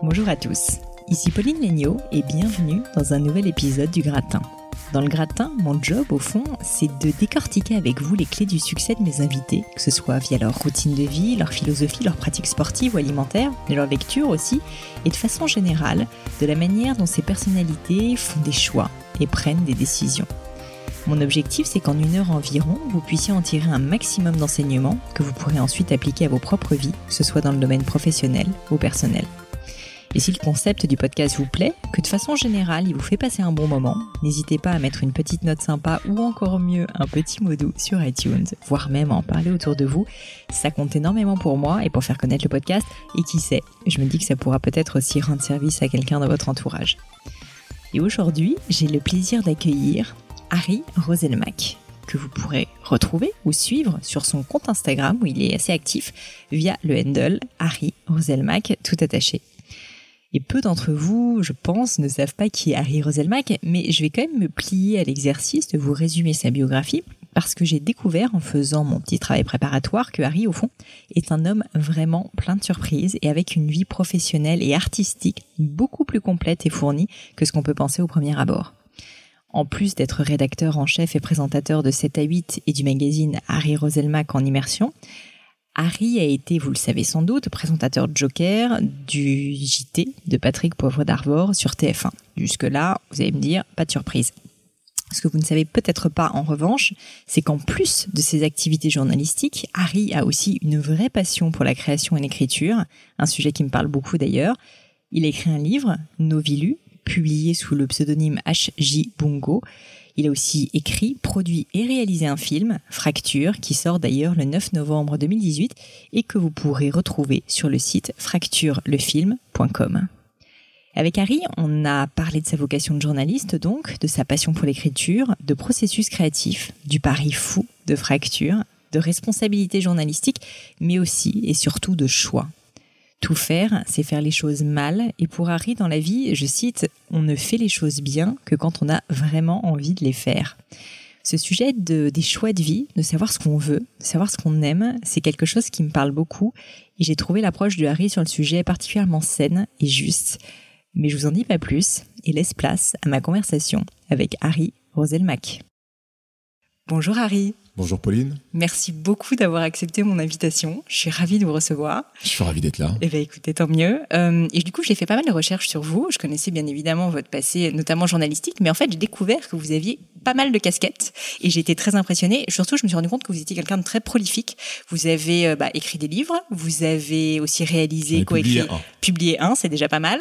Bonjour à tous, ici Pauline Legnaud et bienvenue dans un nouvel épisode du Gratin. Dans le gratin, mon job, au fond, c'est de décortiquer avec vous les clés du succès de mes invités, que ce soit via leur routine de vie, leur philosophie, leurs pratiques sportives ou alimentaires, mais leur lecture aussi, et de façon générale, de la manière dont ces personnalités font des choix et prennent des décisions. Mon objectif, c'est qu'en une heure environ, vous puissiez en tirer un maximum d'enseignements que vous pourrez ensuite appliquer à vos propres vies, que ce soit dans le domaine professionnel ou personnel. Et si le concept du podcast vous plaît, que de façon générale il vous fait passer un bon moment, n'hésitez pas à mettre une petite note sympa ou encore mieux un petit mot doux sur iTunes, voire même en parler autour de vous. Ça compte énormément pour moi et pour faire connaître le podcast. Et qui sait, je me dis que ça pourra peut-être aussi rendre service à quelqu'un dans votre entourage. Et aujourd'hui, j'ai le plaisir d'accueillir Harry Roselmack que vous pourrez retrouver ou suivre sur son compte Instagram où il est assez actif via le handle Harry Roselmack tout attaché. Et peu d'entre vous, je pense, ne savent pas qui est Harry Roselmack, mais je vais quand même me plier à l'exercice de vous résumer sa biographie, parce que j'ai découvert en faisant mon petit travail préparatoire que Harry, au fond, est un homme vraiment plein de surprises et avec une vie professionnelle et artistique beaucoup plus complète et fournie que ce qu'on peut penser au premier abord. En plus d'être rédacteur en chef et présentateur de 7 à 8 et du magazine Harry Roselmack en immersion, Harry a été, vous le savez sans doute, présentateur de Joker du JT de Patrick Poivre d'Arvor sur TF1. Jusque-là, vous allez me dire, pas de surprise. Ce que vous ne savez peut-être pas en revanche, c'est qu'en plus de ses activités journalistiques, Harry a aussi une vraie passion pour la création et l'écriture, un sujet qui me parle beaucoup d'ailleurs. Il écrit un livre, Novilu, publié sous le pseudonyme H.J. Bungo. Il a aussi écrit, produit et réalisé un film, Fracture, qui sort d'ailleurs le 9 novembre 2018 et que vous pourrez retrouver sur le site fracturelefilm.com. Avec Harry, on a parlé de sa vocation de journaliste donc, de sa passion pour l'écriture, de processus créatif, du pari fou de fracture, de responsabilité journalistique, mais aussi et surtout de choix. Tout faire, c'est faire les choses mal. Et pour Harry, dans la vie, je cite, on ne fait les choses bien que quand on a vraiment envie de les faire. Ce sujet de, des choix de vie, de savoir ce qu'on veut, de savoir ce qu'on aime, c'est quelque chose qui me parle beaucoup. Et j'ai trouvé l'approche de Harry sur le sujet particulièrement saine et juste. Mais je vous en dis pas plus et laisse place à ma conversation avec Harry Roselmack. Bonjour Harry. Bonjour Pauline. Merci beaucoup d'avoir accepté mon invitation. Je suis ravie de vous recevoir. Je suis ravi d'être là. Eh bien, écoutez, tant mieux. Euh, et du coup, j'ai fait pas mal de recherches sur vous. Je connaissais bien évidemment votre passé, notamment journalistique, mais en fait, j'ai découvert que vous aviez pas mal de casquettes et j'ai été très impressionnée. Surtout, je me suis rendu compte que vous étiez quelqu'un de très prolifique. Vous avez euh, bah, écrit des livres, vous avez aussi réalisé, quoi publié un. publié un, c'est déjà pas mal.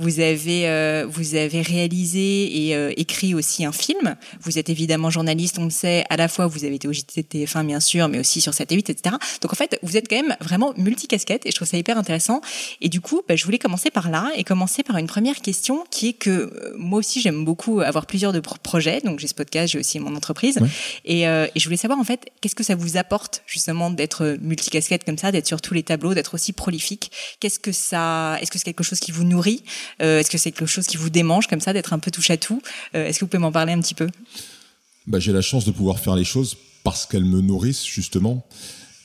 Vous avez, euh, vous avez réalisé et écrit aussi un film. Vous êtes évidemment journaliste, on le sait. À la fois, vous avez été au JTTF1 bien sûr, mais aussi sur 7 et 8, etc. Donc en fait, vous êtes quand même vraiment multicasquette et je trouve ça hyper intéressant. Et du coup, bah, je voulais commencer par là et commencer par une première question qui est que euh, moi aussi j'aime beaucoup avoir plusieurs de projets. Donc j'ai ce podcast, j'ai aussi mon entreprise. Ouais. Et, euh, et je voulais savoir en fait, qu'est-ce que ça vous apporte justement d'être multicasquette comme ça, d'être sur tous les tableaux, d'être aussi prolifique? Qu'est-ce que ça, est-ce que c'est quelque chose qui vous nourrit? Euh, Est-ce que c'est quelque chose qui vous démange comme ça, d'être un peu touche à tout Est-ce que vous pouvez m'en parler un petit peu? Bah, J'ai la chance de pouvoir faire les choses parce qu'elles me nourrissent justement.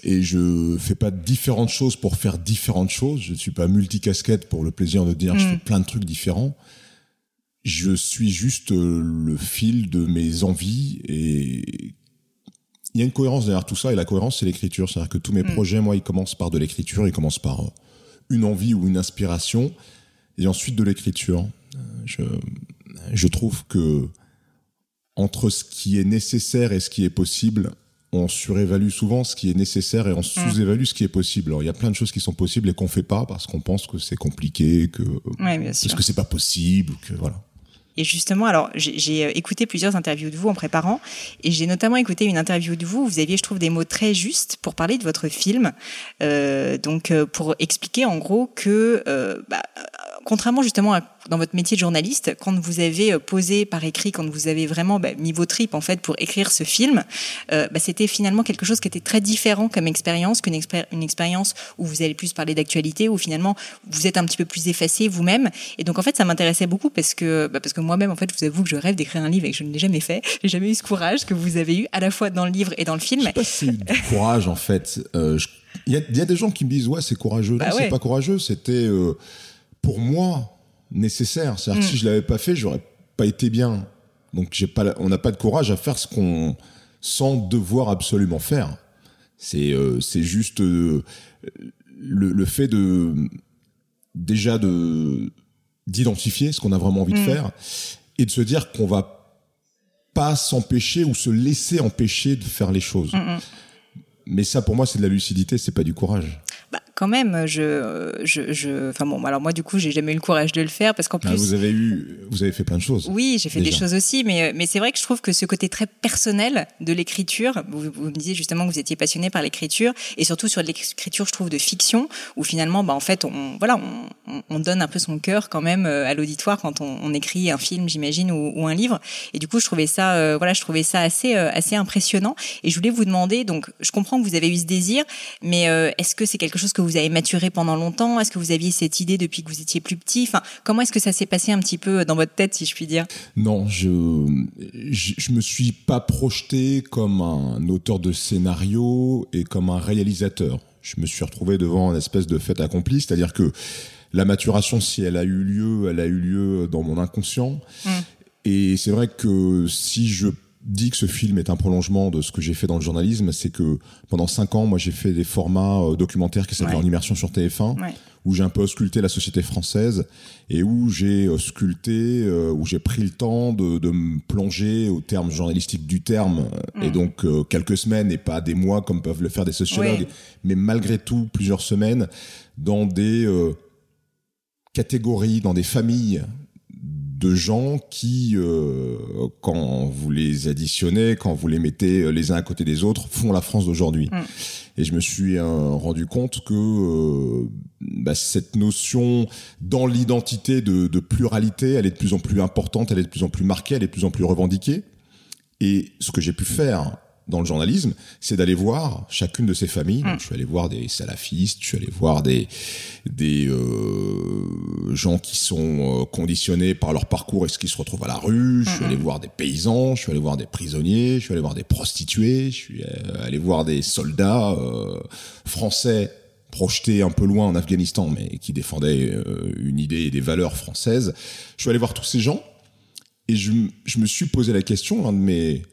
Et je fais pas différentes choses pour faire différentes choses. Je ne suis pas multicasquette pour le plaisir de dire Mm. je fais plein de trucs différents. Je suis juste euh, le fil de mes envies et il y a une cohérence derrière tout ça et la cohérence c'est l'écriture. C'est-à-dire que tous mes Mm. projets, moi, ils commencent par de l'écriture, ils commencent par euh, une envie ou une inspiration et ensuite de l'écriture. Euh, Je, je trouve que entre ce qui est nécessaire et ce qui est possible, on surévalue souvent ce qui est nécessaire et on sous-évalue ce qui est possible. Alors il y a plein de choses qui sont possibles et qu'on fait pas parce qu'on pense que c'est compliqué, que Ouais, parce que c'est pas possible, que voilà. Et justement, alors j'ai euh, écouté plusieurs interviews de vous en préparant, et j'ai notamment écouté une interview de vous. où Vous aviez, je trouve, des mots très justes pour parler de votre film, euh, donc euh, pour expliquer en gros que, euh, bah, contrairement justement à dans votre métier de journaliste, quand vous avez euh, posé par écrit, quand vous avez vraiment bah, mis vos tripes en fait pour écrire ce film, euh, bah, c'était finalement quelque chose qui était très différent comme expérience qu'une expé- une expérience où vous allez plus parler d'actualité, où finalement vous êtes un petit peu plus effacé vous-même. Et donc en fait, ça m'intéressait beaucoup parce que bah, parce que moi-même en fait, je vous avoue que je rêve d'écrire un livre et que je ne l'ai jamais fait. J'ai jamais eu ce courage que vous avez eu à la fois dans le livre et dans le film. Je sais pas si c'est du courage en fait. Euh, je- Il y, a, il y a des gens qui me disent ouais c'est courageux. Bah non, ouais. c'est pas courageux. C'était euh, pour moi, nécessaire. C'est-à-dire que Mm. si je l'avais pas fait, j'aurais pas été bien. Donc j'ai pas, on n'a pas de courage à faire ce qu'on sans devoir absolument faire. C'est euh, c'est juste euh, le, le fait de déjà de d'identifier ce qu'on a vraiment envie de Mm. faire et de se dire qu'on va pas s'empêcher ou se laisser empêcher de faire les choses. Mm, mm. Mais ça, pour moi, c'est de la lucidité, c'est pas du courage. Quand même, je, je, je, enfin bon, alors moi du coup, j'ai jamais eu le courage de le faire parce qu'en Ah, plus, vous avez eu, vous avez fait plein de choses. Oui, j'ai fait des choses aussi, mais, euh, mais c'est vrai que je trouve que ce côté très personnel de l'écriture, vous, vous me disiez justement que vous étiez passionné par l'écriture, et surtout sur l'écriture, je trouve, de fiction, où finalement, bah, en fait, on, voilà, on, on- on donne un peu son cœur quand même euh, à l'auditoire quand on, on écrit un film, j'imagine, ou, ou un livre. Et du coup, je trouvais ça, euh, voilà, je trouvais ça assez, euh, assez impressionnant. Et je voulais vous demander, donc, je comprends que vous avez eu ce désir, mais euh, est-ce que c'est quelque chose que vous avez maturé pendant longtemps? Est-ce que vous aviez cette idée depuis que vous étiez plus petit? Enfin, comment est-ce que ça s'est passé un petit peu dans votre tête, si je puis dire? Non, je, je, je me suis pas projeté comme un auteur de scénario et comme un réalisateur. Je me suis retrouvé devant une espèce de fait accompli, c'est-à-dire que la maturation, si elle a eu lieu, elle a eu lieu dans mon inconscient. Mm. Et c'est vrai que si je dis que ce film est un prolongement de ce que j'ai fait dans le journalisme, c'est que pendant cinq ans, moi, j'ai fait des formats euh, documentaires qui s'appellent Ouais. en immersion sur TF1 Ouais. où j'ai un peu ausculté la société française et où j'ai ausculté, euh, où j'ai pris le temps de, de me plonger au terme journalistique du terme, et donc euh, quelques semaines et pas des mois comme peuvent le faire des sociologues, mais malgré tout plusieurs semaines dans des euh, catégories, dans des familles de gens qui, euh, quand vous les additionnez, quand vous les mettez euh, les uns à côté des autres, font la France d'aujourd'hui. Mm. Et je me suis euh, rendu compte que euh, bah, cette notion dans l'identité de, de pluralité, elle est de plus en plus importante, elle est de plus en plus marquée, elle est de plus en plus revendiquée. Et ce que j'ai pu faire dans le journalisme, c'est d'aller voir chacune de ces familles. Donc, je suis allé voir des salafistes, je suis allé voir des des euh, gens qui sont euh, conditionnés par leur parcours et ce qui se retrouvent à la rue. Je suis allé voir des paysans, je suis allé voir des prisonniers, je suis allé voir des prostituées, je suis euh, allé voir des soldats euh, français projetés un peu loin en Afghanistan, mais qui défendaient euh, une idée et des valeurs françaises. Je suis allé voir tous ces gens et je, je me suis posé la question, l'un de mes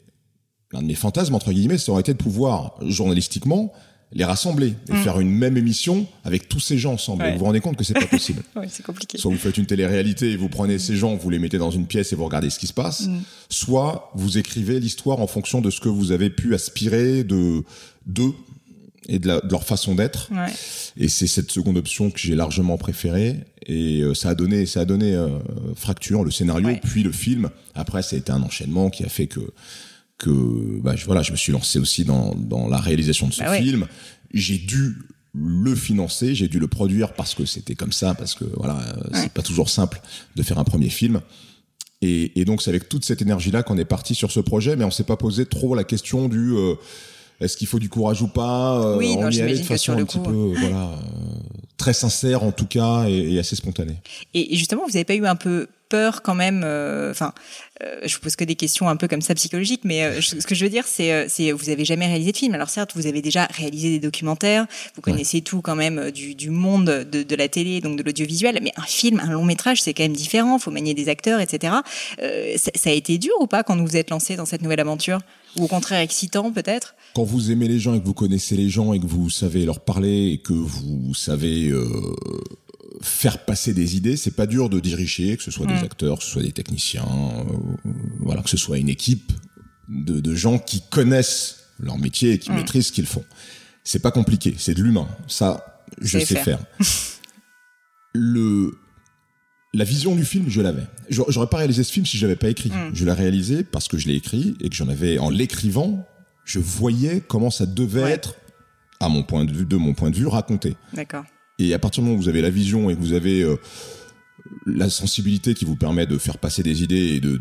l'un de mes fantasmes entre guillemets, ça aurait été de pouvoir journalistiquement les rassembler et faire une même émission avec tous ces gens ensemble. Ouais. Vous vous rendez compte que c'est pas possible. Oui, c'est compliqué. Soit vous faites une télé-réalité et vous prenez ces gens, vous les mettez dans une pièce et vous regardez ce qui se passe. Soit vous écrivez l'histoire en fonction de ce que vous avez pu aspirer de d'eux et de, la- de leur façon d'être. Ouais. Et c'est cette seconde option que j'ai largement préférée. Et euh, ça a donné, ça a donné euh, fracture, le scénario, Ouais. puis le film. Après, ça a été un enchaînement qui a fait que que bah, je, voilà, je me suis lancé aussi dans, dans la réalisation de ce Bah ouais. film. J'ai dû le financer, j'ai dû le produire parce que c'était comme ça, parce que voilà, euh, c'est pas toujours simple de faire un premier film. Et, et donc c'est avec toute cette énergie-là qu'on est parti sur ce projet, mais on s'est pas posé trop la question du euh, est-ce qu'il faut du courage ou pas. euh, Oui, on non, y allait de façon un petit coup- peu voilà très sincère en tout cas et, et assez spontanée. Et, justement, vous n'avez pas eu un peu peur quand même euh, Enfin, euh, je vous pose que des questions un peu comme ça psychologiques, mais euh, je- ce que je veux dire, c'est, euh, c'est vous avez jamais réalisé de film. Alors certes, vous avez déjà réalisé des documentaires, vous connaissez tout quand même euh, du, du monde de, de la télé, donc de l'audiovisuel, mais un film, un long métrage, c'est quand même différent. Faut manier des acteurs, etc. Euh, ça, ça a été dur ou pas quand vous vous êtes lancé dans cette nouvelle aventure? Ou au contraire excitant peut-être? Quand vous aimez les gens et que vous connaissez les gens et que vous savez leur parler et que vous savez euh, faire passer des idées, c'est pas dur de diriger, que ce soit Mm. des acteurs, que ce soit des techniciens, euh, voilà, que ce soit une équipe de, de gens qui connaissent leur métier et qui Mm. maîtrisent ce qu'ils font. C'est pas compliqué, c'est de l'humain. Ça, je sais faire. faire. Le la vision du film, je l'avais. J'aurais j'aurais pas réalisé ce film si je l'avais pas écrit. Mm. Je l'ai réalisé parce que je l'ai écrit et que j'en avais, en l'écrivant, je voyais comment ça devait Ouais. être, à mon point de vue, de mon point de vue, raconté. D'accord. Et à partir du moment où vous avez la vision et que vous avez euh, la sensibilité qui vous permet de faire passer des idées et de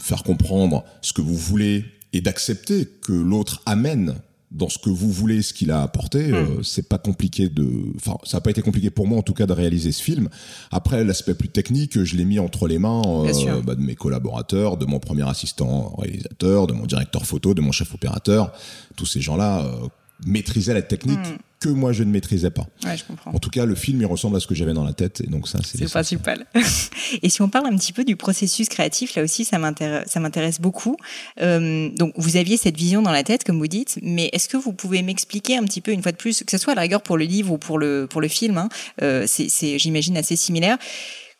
faire comprendre ce que vous voulez et d'accepter que l'autre amène dans ce que vous voulez ce qu'il a apporté, euh, c'est pas compliqué de, enfin, ça a pas été compliqué pour moi en tout cas de réaliser ce film. Après, l'aspect plus technique, je l'ai mis entre les mains euh, bah, de mes collaborateurs, de mon premier assistant réalisateur, de mon directeur photo, de mon chef opérateur. Tous ces gens-là euh, maîtrisaient la technique que moi je ne maîtrisais pas. Ouais, je comprends. En tout cas, le film il ressemble à ce que j'avais dans la tête et donc ça c'est le principal. Et si on parle un petit peu du processus créatif, là aussi, ça m'intéresse, ça m'intéresse beaucoup. Euh, donc, vous aviez cette vision dans la tête, comme vous dites, mais est-ce que vous pouvez m'expliquer un petit peu, une fois de plus, que ce soit à la rigueur pour le livre ou pour le, pour le film, hein, euh, c'est, j'imagine, assez similaire.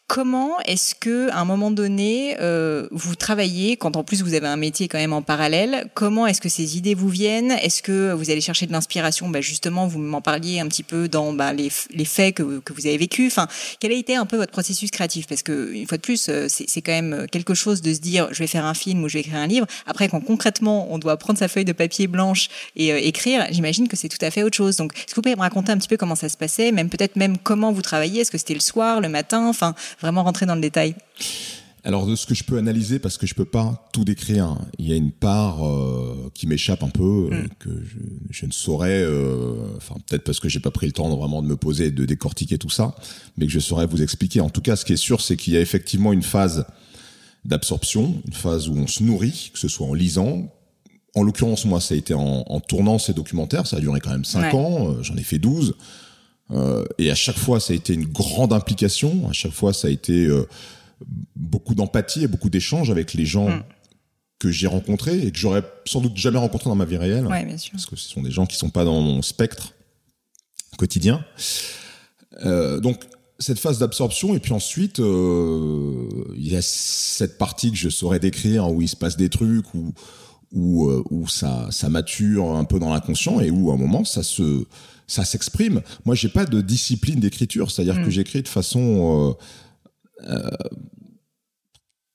Comment est-ce que, à un moment donné, euh, vous travaillez quand en plus vous avez un métier quand même en parallèle Comment est-ce que ces idées vous viennent? Est-ce que vous allez chercher de l'inspiration? Bah, Justement, vous m'en parliez un petit peu dans bah, les, faits que, vous avez vécus. Enfin, quel a été un peu votre processus créatif? Parce que une fois de plus, euh, c'est quand même quelque chose de se dire je vais faire un film ou je vais écrire un livre. Après, quand concrètement on doit prendre sa feuille de papier blanche et euh, écrire, j'imagine que c'est tout à fait autre chose. Donc, est-ce que vous pouvez me raconter un petit peu comment ça se passait, même peut-être même comment vous travaillez? Est-ce que c'était le soir, le matin? Enfin, vraiment rentrer dans le détail. Alors de ce que je peux analyser, parce que je peux pas tout décrire, il y a une part euh, qui m'échappe un peu, euh, que je, je ne saurais, euh, enfin peut-être parce que j'ai pas pris le temps de vraiment de me poser et de décortiquer tout ça, mais que je saurais vous expliquer. En tout cas, ce qui est sûr, c'est qu'il y a effectivement une phase d'absorption, une phase où on se nourrit, que ce soit en lisant. En l'occurrence, moi, ça a été en, en tournant ces documentaires, ça a duré quand même cinq Ouais. ans, euh, j'en ai fait 12. Euh, et à chaque fois, ça a été une grande implication. À chaque fois, ça a été euh, beaucoup d'empathie et beaucoup d'échanges avec les gens Mm. que j'ai rencontrés et que j'aurais sans doute jamais rencontrés dans ma vie réelle. Ouais, bien sûr. Parce que ce sont des gens qui sont pas dans mon spectre quotidien. Euh, donc cette phase d'absorption et puis ensuite il y a cette partie que je saurais décrire où il se passe des trucs où où, où ça ça mature un peu dans l'inconscient et où à un moment ça se ça s'exprime. Moi j'ai pas de discipline d'écriture, c'est-à-dire que j'écris de façon euh, euh,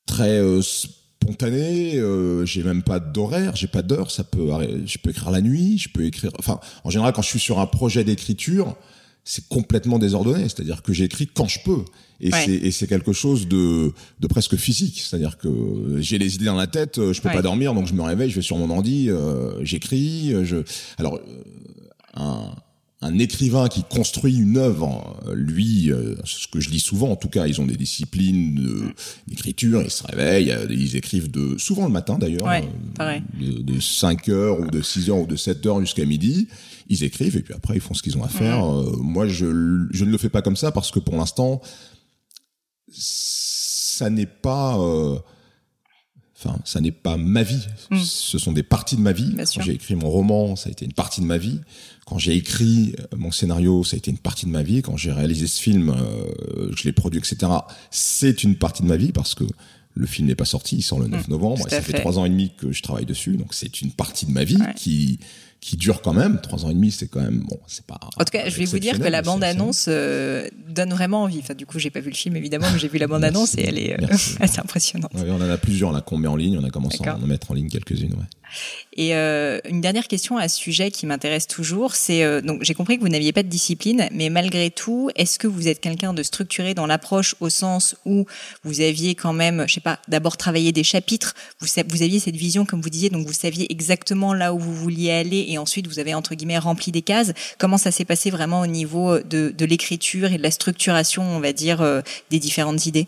très euh, spontanée. Euh, j'ai même pas d'horaire, j'ai pas d'heure. Ça peut, je peux écrire la nuit, je peux écrire. Enfin, en général, quand je suis sur un projet d'écriture, c'est complètement désordonné. C'est-à-dire que j'écris quand je peux. Et Ouais. c'est quelque chose de de presque physique. C'est-à-dire que j'ai les idées dans la tête, euh, je peux Ouais. pas dormir, donc je me réveille, je vais sur mon ordi, euh, j'écris. Je alors un un écrivain qui construit une œuvre, lui, euh, ce que je lis souvent, en tout cas, ils ont des disciplines d'écriture, ils se réveillent, euh, ils écrivent de souvent le matin d'ailleurs, Ouais, euh, de, de 5 heures ou de 6 heures ou de 7 heures jusqu'à midi, ils écrivent et puis après ils font ce qu'ils ont à faire. Euh, moi, je, je ne le fais pas comme ça parce que pour l'instant, ça n'est pas... Enfin, ça n'est pas ma vie. Mm. Ce sont des parties de ma vie. Bien Quand j'ai écrit mon roman, ça a été une partie de ma vie. Quand j'ai écrit euh, mon scénario, ça a été une partie de ma vie. Quand j'ai réalisé ce film, euh, je l'ai produit, etc. C'est une partie de ma vie parce que le film n'est pas sorti, il sort le 9 novembre. Mm. tout et ça fait fait. trois ans et demi que je travaille dessus, donc c'est une partie de ma vie Ouais. qui qui dure quand même. Trois ans et demi, c'est quand même bon, c'est pas. En tout cas, je vais vous dire que la c'est- bande-annonce euh, donne vraiment envie. Enfin, du coup, j'ai pas vu le film évidemment, mais j'ai vu la bande-annonce et elle est euh, assez impressionnante. Ouais, on en a plusieurs là qu'on met en ligne. On a commencé à en mettre en ligne quelques-unes. Ouais. Et euh, une dernière question à ce sujet qui m'intéresse toujours, c'est donc j'ai compris que vous n'aviez pas de discipline, mais malgré tout, est-ce que vous êtes quelqu'un de structuré dans l'approche au sens où vous aviez quand même, je sais pas, d'abord travaillé des chapitres, vous vous aviez cette vision comme vous disiez, donc vous saviez exactement là où vous vouliez aller, et ensuite vous avez entre guillemets rempli des cases. Comment ça s'est passé vraiment au niveau de, de l'écriture et de la structuration, on va dire, euh, des différentes idées?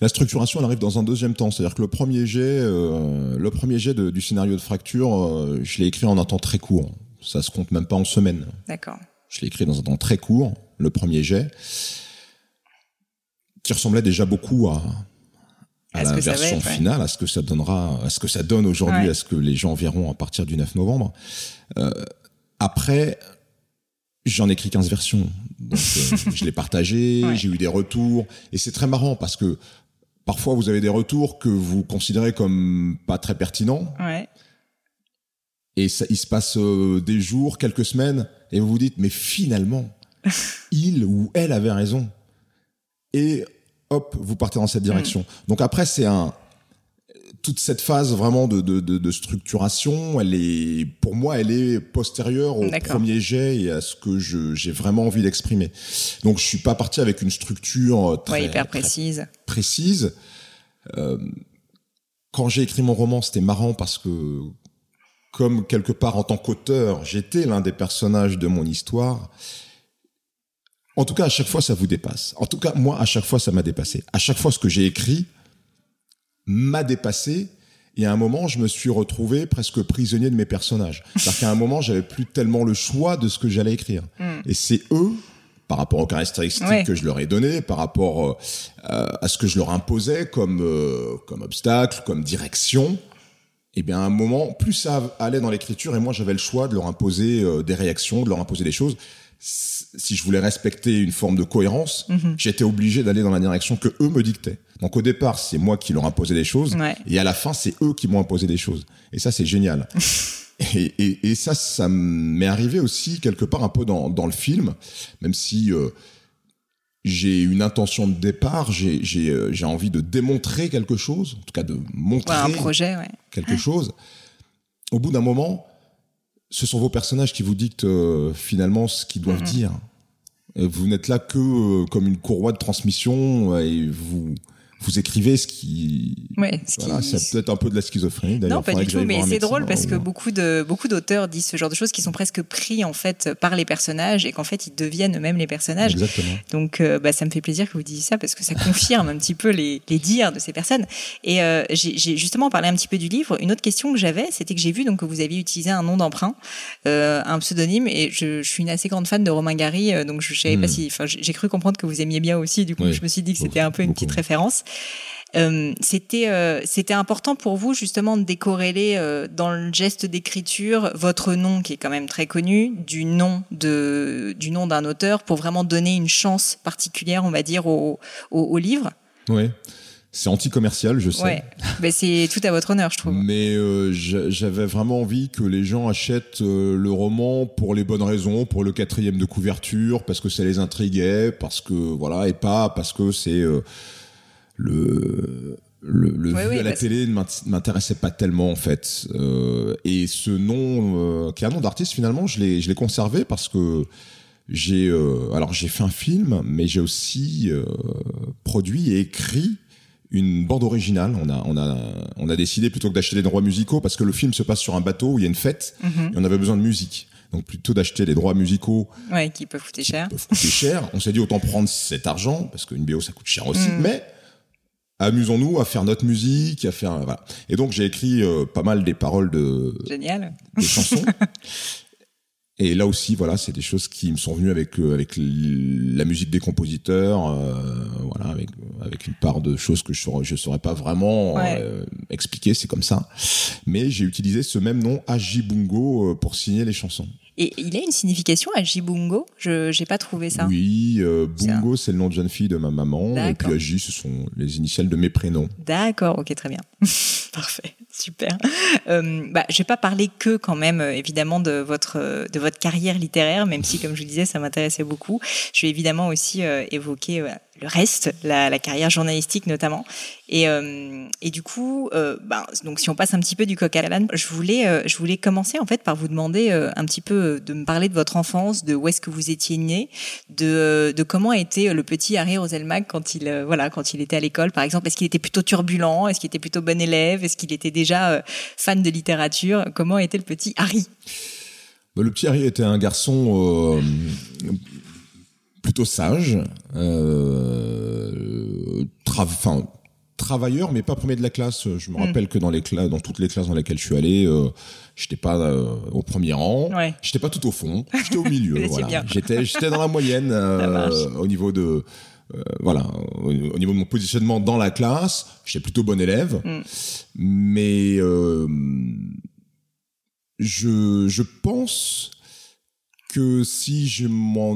La structuration, elle arrive dans un deuxième temps. C'est-à-dire que le premier jet, euh, le premier jet de- du scénario de fracture, euh, je l'ai écrit en un temps très court. Ça se compte même pas en semaines. D'accord. Je l'ai écrit dans un temps très court, le premier jet, qui ressemblait déjà beaucoup à, à la version être, ouais. finale, à ce que ça donnera, à ce que ça donne aujourd'hui, Ouais. à ce que les gens verront à partir du 9 novembre. Euh, après, j'en ai écrit 15 versions. Donc, euh, je l'ai partagé, Ouais. j'ai eu des retours. Et c'est très marrant parce que parfois vous avez des retours que vous considérez comme pas très pertinents. Ouais. Et ça, il se passe euh, des jours, quelques semaines, et vous vous dites, mais finalement, il ou elle avait raison. Et hop, vous partez dans cette direction. Donc après, c'est un toute cette phase vraiment de, de, de, de structuration, elle est, pour moi, elle est postérieure au premier jet et à ce que je, j'ai vraiment envie d'exprimer. Donc je suis pas parti avec une structure euh, très, Ouais, hyper très précise. précise. Euh, quand j'ai écrit mon roman, c'était marrant parce que, comme quelque part en tant qu'auteur, j'étais l'un des personnages de mon histoire. En tout cas, à chaque fois, ça vous dépasse. En tout cas, moi, à chaque fois, ça m'a dépassé. À chaque fois, ce que j'ai écrit m'a dépassé Et à un moment, je me suis retrouvé presque prisonnier de mes personnages. C'est-à-dire qu'à un moment, j'avais plus tellement le choix de ce que j'allais écrire. Hmm. Et c'est eux, par rapport aux caractéristiques Ouais. que je leur ai données, par rapport euh, à ce que je leur imposais comme euh, comme obstacle, comme direction. Et bien, à un moment, plus ça allait dans l'écriture, et moi, j'avais le choix de leur imposer euh, des réactions, de leur imposer des choses. Si je voulais respecter une forme de cohérence, Mhm. j'étais obligé d'aller dans la direction que eux me dictaient. Donc au départ, c'est moi qui leur imposais des choses, Ouais. et à la fin, c'est eux qui m'ont imposé des choses. Et ça, c'est génial. et, et, et ça, ça m'est arrivé aussi quelque part un peu dans, dans le film, même si euh, j'ai une intention de départ, euh, j'ai envie de démontrer quelque chose, en tout cas de montrer Ouais, un projet, ouais. quelque chose. Au bout d'un moment, ce sont vos personnages qui vous dictent euh, finalement ce qu'ils doivent Mhm. dire. Euh, Vous n'êtes là que euh, comme une courroie de transmission euh, et vous vous écrivez ce qui Ouais, ce voilà, qui- c'est peut-être un peu de la schizophrénie d'ailleurs. Non, pas du que tout, mais c'est drôle parce que ou- beaucoup de beaucoup d'auteurs disent ce genre de choses qui sont presque pris en fait par les personnages et qu'en fait ils deviennent eux-mêmes les personnages. Exactement. Donc euh, bah, ça me fait plaisir que vous disiez ça parce que ça confirme un petit peu les, les dires de ces personnes. Et euh, j'ai justement parlé un petit peu du livre. Une autre question que j'avais, c'était que j'ai vu donc que vous aviez utilisé un nom d'emprunt, euh, un pseudonyme, et je, je suis une assez grande fan de Romain Gary, euh, donc je savais Hmm. pas si, enfin j'ai cru comprendre que vous aimiez bien aussi. Du coup, Oui, je me suis dit que c'était un peu une petite référence. Euh, c'était euh, c'était important pour vous justement de décorréler euh, dans le geste d'écriture votre nom qui est quand même très connu du nom de du nom d'un auteur pour vraiment donner une chance particulière on va dire au au, au livre? Ouais. C'est anti-commercial, je sais. ouais ben c'est tout à votre honneur je trouve Mais euh, j'a- j'avais vraiment envie que les gens achètent euh, le roman pour les bonnes raisons, pour le quatrième de couverture, parce que ça les intriguait, parce que voilà, et pas parce que c'est euh, le le, le Oui, vu oui, à la télé ne m'int- m'intéressait pas tellement en fait. Euh, et ce nom, euh, qui est un nom d'artiste finalement, je l'ai je l'ai conservé parce que j'ai euh, alors j'ai fait un film, mais j'ai aussi euh, produit et écrit une bande originale. On a, on a, on a décidé plutôt que d'acheter des droits musicaux parce que le film se passe sur un bateau où il y a une fête Mhm. et on avait besoin de musique. Donc plutôt d'acheter les droits musicaux ouais qui peuvent coûter qui cher peuvent coûter cher, on s'est dit autant prendre cet argent parce qu'une BO ça coûte cher aussi, Mm. mais amusons-nous à faire notre musique, à faire voilà. Et donc j'ai écrit euh, pas mal des paroles de génial des chansons. Et là aussi, voilà, c'est des choses qui me sont venues avec euh, avec la musique des compositeurs, euh, voilà, avec avec une part de choses que je saurais, je saurais pas vraiment Ouais. euh, expliquer, c'est comme ça. Mais j'ai utilisé ce même nom, Ajibungo, euh, pour signer les chansons. Et il a une signification à je j'ai pas trouvé ça Oui, euh. Bungo, c'est le nom de jeune fille de ma maman, et puis Aji, ce sont les initiales de mes prénoms. D'accord, ok, très bien. Parfait, super. Euh, bah, je vais pas parler que quand même, euh, évidemment, de votre de votre carrière littéraire, même si, comme je vous disais, ça m'intéressait beaucoup. Je vais évidemment aussi euh, évoquer euh, le reste, la, carrière journalistique notamment. Et, et du coup, bah, donc si on passe un petit peu du coq à l'âne, je voulais je voulais commencer en fait par vous demander un petit peu de me parler de votre enfance, de où est-ce que vous étiez né, de de comment était le petit Harry Roselmack quand il voilà quand il était à l'école par exemple. Est-ce qu'il était plutôt turbulent? Est-ce qu'il était plutôt bon élève? Est-ce qu'il était déjà euh, fan de littérature Comment était le petit Harry? Bah, le petit Harry était un garçon euh, plutôt sage, euh, tra- travailleur, mais pas premier de la classe. Je me Mm. rappelle que dans les classes, dans toutes les classes dans lesquelles je suis allé, euh, j'étais pas euh, au premier rang, Ouais. j'étais pas tout au fond, j'étais au milieu. Voilà. J'étais, j'étais dans la moyenne euh, au niveau de, euh, voilà, au, au niveau de mon positionnement dans la classe. J'étais plutôt bon élève, Mm. mais euh, je, je pense que si je m'en,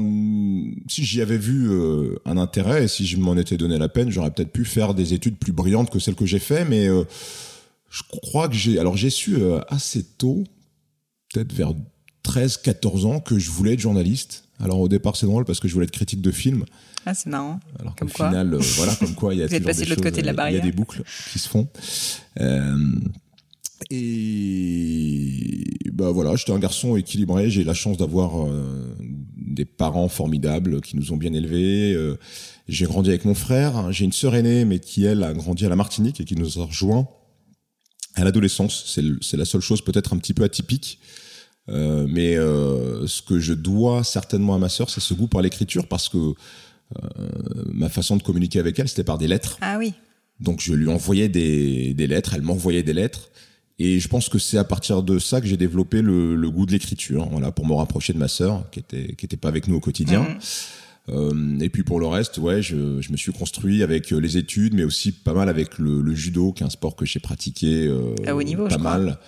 si j'y avais vu euh, un intérêt et si je m'en étais donné la peine, j'aurais peut-être pu faire des études plus brillantes que celles que j'ai fait, mais euh, je crois que j'ai, alors j'ai su euh, assez tôt, peut-être vers 13, 14 ans, que je voulais être journaliste. Alors au départ c'est drôle parce que je voulais être critique de film, Ah, c'est marrant. alors Comme qu'au quoi. final, euh, voilà, comme quoi il y a Vous êtes toujours passé des de l'autre choses, côté de la il y a- barrière. Il y a des boucles qui se font. Euh, et bah voilà, j'étais un garçon équilibré. J'ai eu la chance d'avoir euh, des parents formidables qui nous ont bien élevés. Euh, j'ai grandi avec mon frère. J'ai une sœur aînée, mais qui elle a grandi à la Martinique et qui nous a rejoints à l'adolescence. C'est le- c'est la seule chose peut-être un petit peu atypique. Euh, mais euh, ce que je dois certainement à ma sœur, c'est ce goût pour l'écriture parce que euh, ma façon de communiquer avec elle, c'était par des lettres. Ah oui. Donc je lui envoyais des, des lettres, elle m'envoyait des lettres. Et je pense que c'est à partir de ça que j'ai développé le, le goût de l'écriture, voilà, pour me rapprocher de ma sœur, qui était qui était pas avec nous au quotidien. Mhm. Euh, et puis pour le reste, ouais, je, je me suis construit avec euh, les études, mais aussi pas mal avec le, le judo, qui est un sport que j'ai pratiqué euh, À haut niveau, pas crois.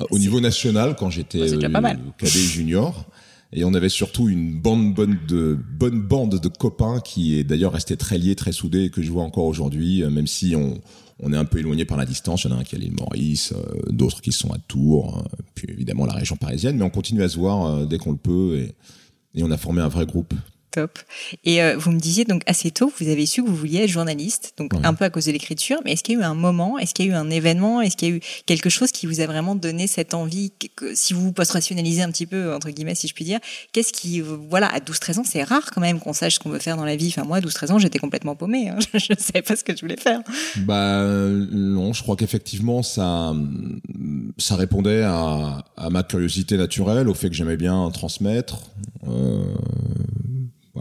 Euh, au niveau national quand j'étais pas mal. cadet junior. Et on avait surtout une bande bonne de bonne bande de copains qui est d'ailleurs resté très lié, très soudé et que je vois encore aujourd'hui, euh, même si on on est un peu éloigné par la distance. Il y en a un qui est à l'île Maurice, euh, d'autres qui sont à Tours, euh, puis évidemment la région parisienne. Mais on continue à se voir euh, dès qu'on le peut et, et on a formé un vrai groupe. Top. Et euh, vous me disiez donc assez tôt, vous avez su que vous vouliez être journaliste, donc un peu à cause de l'écriture. Mais est-ce qu'il y a eu un moment, est-ce qu'il y a eu un événement, est-ce qu'il y a eu quelque chose qui vous a vraiment donné cette envie, que, si vous post-rationalisez un petit peu entre guillemets, si je puis dire, qu'est-ce qui, voilà, à 12-13 ans, c'est rare quand même qu'on sache ce qu'on veut faire dans la vie. Enfin moi, à 12-13 ans, j'étais complètement paumée. Hein. Je ne savais pas ce que je voulais faire. Bah euh, non, je crois qu'effectivement ça ça répondait à, à ma curiosité naturelle, au fait que j'aimais bien transmettre, euh,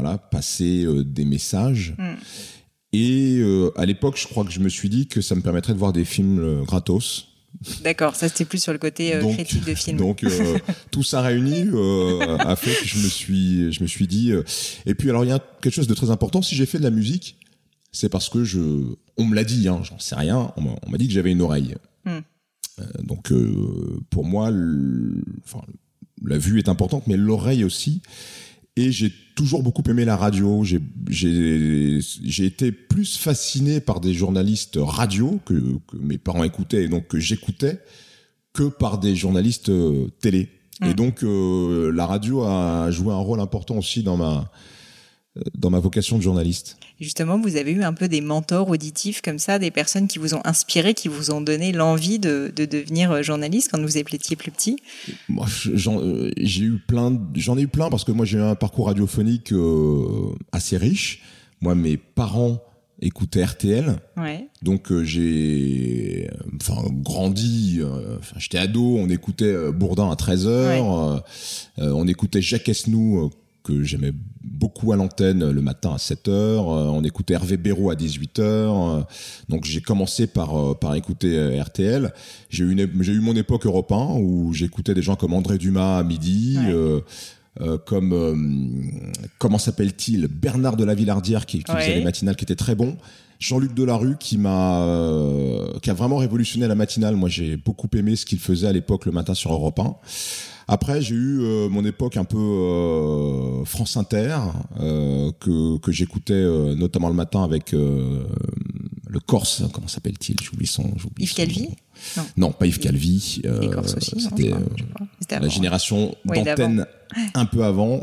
voilà, passer euh, des messages. Mm. Et euh, à l'époque, je crois que je me suis dit que ça me permettrait de voir des films euh, gratos. D'accord, ça c'était plus sur le côté euh, Donc- critique de film. Donc tout ça réuni a fait que je me suis je me suis dit et puis alors il y a quelque chose de très important si j'ai fait de la musique c'est parce que je on me l'a dit hein, j'en sais rien on m'a dit que j'avais une oreille. Euh, donc pour moi le- enfin la vue est importante mais l'oreille aussi et j'ai toujours beaucoup aimé la radio. J'ai été plus fasciné par des journalistes radio que, que mes parents écoutaient et donc que j'écoutais que par des journalistes euh, télé. Et Mm. donc euh, la radio a joué un rôle important aussi dans ma dans ma vocation de journaliste. Justement, vous avez eu un peu des mentors auditifs comme ça, des personnes qui vous ont inspiré, qui vous ont donné l'envie de, de devenir euh, journaliste quand vous étiez plus petit? Moi, je- j'en euh, j'ai eu plein, j'en ai eu plein parce que moi j'ai eu un parcours radiophonique euh, assez riche. Moi, mes parents écoutaient RTL. Ouais. Donc euh, j'ai euh, enfin grandi euh, j'étais ado, on écoutait euh, Bourdin à 13h, euh, euh, on écoutait Jacques Esnou euh, que j'aimais beaucoup à l'antenne le matin à 7h, euh, on écoutait Hervé Béraud à 18h. euh, donc j'ai commencé par euh, par écouter RTL. J'ai eu une, j'ai eu mon époque Europe 1 où j'écoutais des gens comme André Dumas à midi Ouais. euh, euh, comme euh, comment s'appelle-t-il? Bernard de la Villardière qui, qui Ouais. faisait les matinales qui était très bon Jean-Luc Delarue qui m'a euh, qui a vraiment révolutionné la matinale moi j'ai beaucoup aimé ce qu'il faisait à l'époque le matin sur Europe 1 après j'ai eu euh, mon époque un peu euh, France Inter euh, que que j'écoutais euh, notamment le matin avec euh, le Corse comment s'appelle-t-il? J'oublie son Yves Calvi? Non. non pas Yves Calvi euh, c'était la génération Oui, d'antenne un peu avant.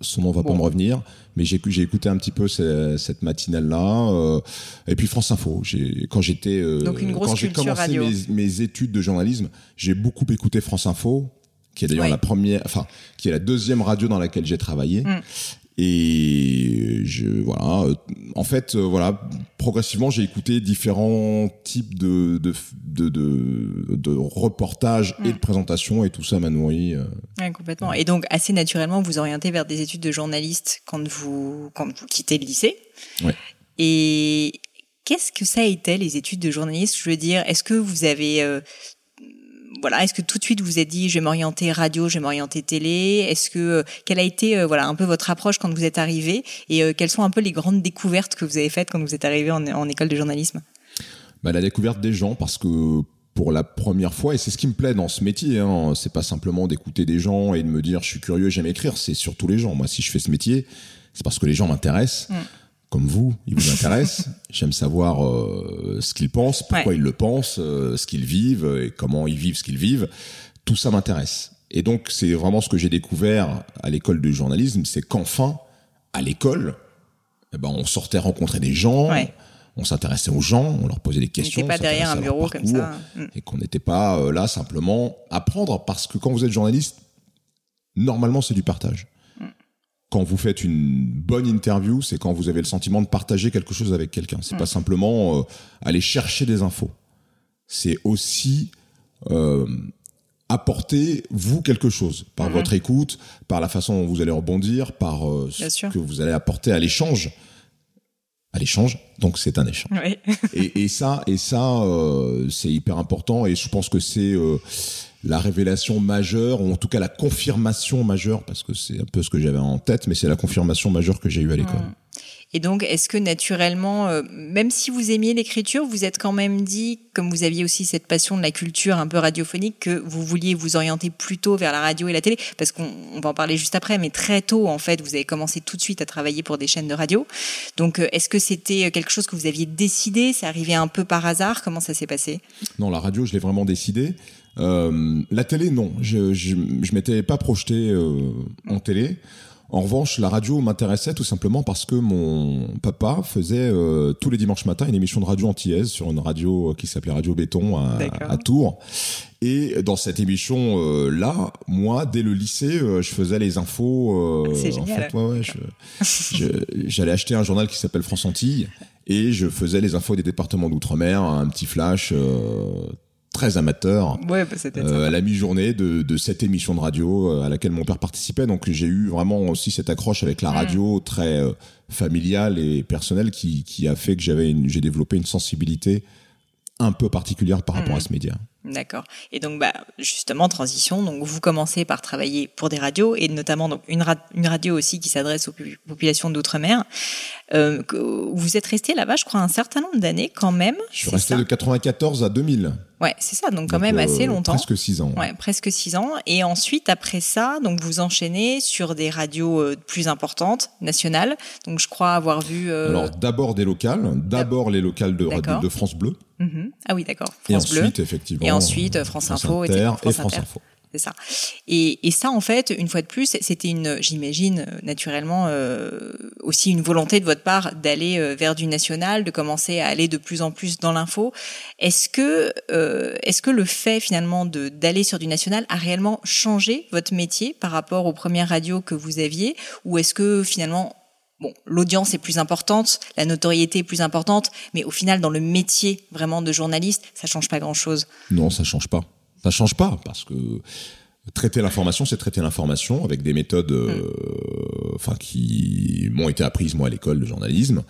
Son nom va pas me revenir, mais j'ai j'ai écouté un petit peu ce- cette matinale là. et puis France Info. Quand j'étais quand j'ai commencé mes études de journalisme, j'ai beaucoup écouté France Info, qui est d'ailleurs la première, enfin qui est la deuxième radio dans laquelle j'ai travaillé. Mm. Et je voilà, euh, en fait euh, voilà, progressivement j'ai écouté différents types de de de, de, de reportages et Mm. de présentations et tout ça m'a nourri. euh, Ouais, complètement. Et donc, assez naturellement, vous orientez vers des études de journaliste quand vous, quand vous quittez le lycée. Ouais. Et qu'est-ce que ça a été, les études de journaliste? Je veux dire, est-ce que vous avez... euh, voilà, est-ce que tout de suite vous vous êtes dit je vais m'orienter radio, je vais m'orienter télé? Est-ce que euh, quelle a été euh, voilà un peu votre approche quand vous êtes arrivé et euh, quelles sont un peu les grandes découvertes que vous avez faites quand vous êtes arrivé en, en école de journalisme? Bah, la découverte des gens parce que pour la première fois et c'est ce qui me plaît dans ce métier hein, c'est pas simplement d'écouter des gens et de me dire je suis curieux j'aime écrire c'est surtout les gens. Moi si je fais ce métier c'est parce que les gens m'intéressent. Mm. Comme vous ils vous intéressent j'aime savoir euh, ce qu'ils pensent pourquoi Ouais. ils le pensent euh, ce qu'ils vivent et comment ils vivent ce qu'ils vivent tout ça m'intéresse et donc c'est vraiment ce que j'ai découvert à l'école de journalisme c'est qu'enfin à l'école eh ben on sortait rencontrer des gens Ouais. on s'intéressait aux gens, on leur posait des On questions. n'était pas on derrière un à bureau comme ça. Mm. Et qu'on n'était pas euh, là simplement apprendre, parce que quand vous êtes journaliste, normalement c'est du partage. Mm. Quand vous faites une bonne interview, c'est quand vous avez le sentiment de partager quelque chose avec quelqu'un. C'est Mm. pas simplement euh, aller chercher des infos. C'est aussi euh, apporter vous quelque chose par Mhm. votre écoute, par la façon dont vous allez rebondir, par euh, ce que vous allez apporter à l'échange à l'échange, donc c'est un échange. Oui. et, et ça, et ça, c'est hyper important. Et je pense que c'est la révélation majeure, ou en tout cas la confirmation majeure, parce que c'est un peu ce que j'avais en tête, mais c'est la confirmation majeure que j'ai eue à l'école. Et donc, est-ce que naturellement, euh, même si vous aimiez l'écriture, vous êtes quand même dit, comme vous aviez aussi cette passion de la culture un peu radiophonique, que vous vouliez vous orienter plutôt vers la radio et la télé Parce qu'on on va en parler juste après, mais très tôt, en fait, vous avez commencé tout de suite à travailler pour des chaînes de radio. Donc, euh, est-ce que c'était quelque chose que vous aviez décidé? C'est arrivé un peu par hasard? Comment ça s'est passé? Non, la radio, je l'ai vraiment décidé. Euh, la télé, non. Je, je, je m'étais pas projeté euh, en télé. En revanche, la radio m'intéressait tout simplement parce que mon papa faisait euh, tous les dimanches matins une émission de radio antillaise sur une radio qui s'appelait Radio Béton à, à, Tours. Et dans cette émission euh, là, moi, dès le lycée, euh, je faisais les infos. C'est génial. En fait, ouais, ouais, j'allais acheter un journal qui s'appelle France Antilles et je faisais les infos des départements d'outre-mer, un petit flash très amateur ouais, bah euh, à la mi-journée de, de, cette émission de radio euh, à laquelle mon père participait. Donc j'ai eu vraiment aussi cette accroche avec la mm. radio très euh, familiale et personnelle qui, qui a fait que j'avais j'ai développé une sensibilité un peu particulière par rapport à mm. ce média. D'accord. Et donc, bah, justement, transition. Donc, vous commencez par travailler pour des radios et notamment donc une, une radio aussi qui s'adresse aux populations d'outre-mer. Euh, vous êtes resté là-bas, je crois, un certain nombre d'années quand même. Je suis resté de 94 à 2000. Ouais, c'est ça. Donc, quand même assez euh, longtemps. Presque six ans. Ouais. presque six ans. Et ensuite, après ça, donc vous enchaînez sur des radios euh, plus importantes, nationales. Donc, je crois avoir vu. Alors, d'abord des locales. D'abord les locales de, de France Bleu. Mm-hmm. Ah oui, d'accord. Et ensuite, effectivement. Et ensuite, France, Info et France Info. C'est ça. Et, ça, en fait, une fois de plus, c'était une, j'imagine, naturellement, euh, aussi une volonté de votre part d'aller euh, vers du national, de commencer à aller de plus en plus dans l'info. Est-ce que, euh, est-ce que le fait finalement de d'aller sur du national a réellement changé votre métier par rapport aux premières radios que vous aviez, ou est-ce que finalement bon, l'audience est plus importante, la notoriété est plus importante, mais au final, dans le métier vraiment de journaliste, ça change pas grand-chose? Non, ça change pas. Ça change pas parce que traiter l'information, c'est traiter l'information avec des méthodes, euh, enfin qui m'ont été apprises moi à l'école de journalisme.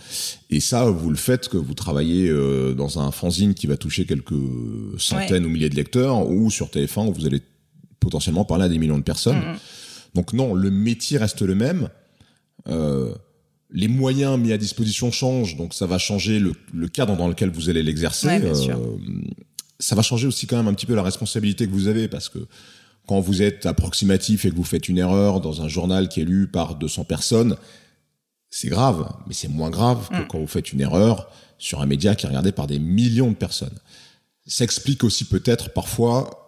Et ça, vous le faites que vous travaillez euh, dans un fanzine qui va toucher quelques centaines ou milliers de lecteurs, ou sur TF1 où vous allez potentiellement parler à des millions de personnes. Mm. Donc non, le métier reste le même. Euh, les moyens mis à disposition changent, donc ça va changer le, le cadre dans lequel vous allez l'exercer. Euh, ça va changer aussi quand même un petit peu la responsabilité que vous avez, parce que quand vous êtes approximatif et que vous faites une erreur dans un journal qui est lu par 200 personnes, c'est grave, mais c'est moins grave que mm. quand vous faites une erreur sur un média qui est regardé par des millions de personnes. Ça explique aussi peut-être parfois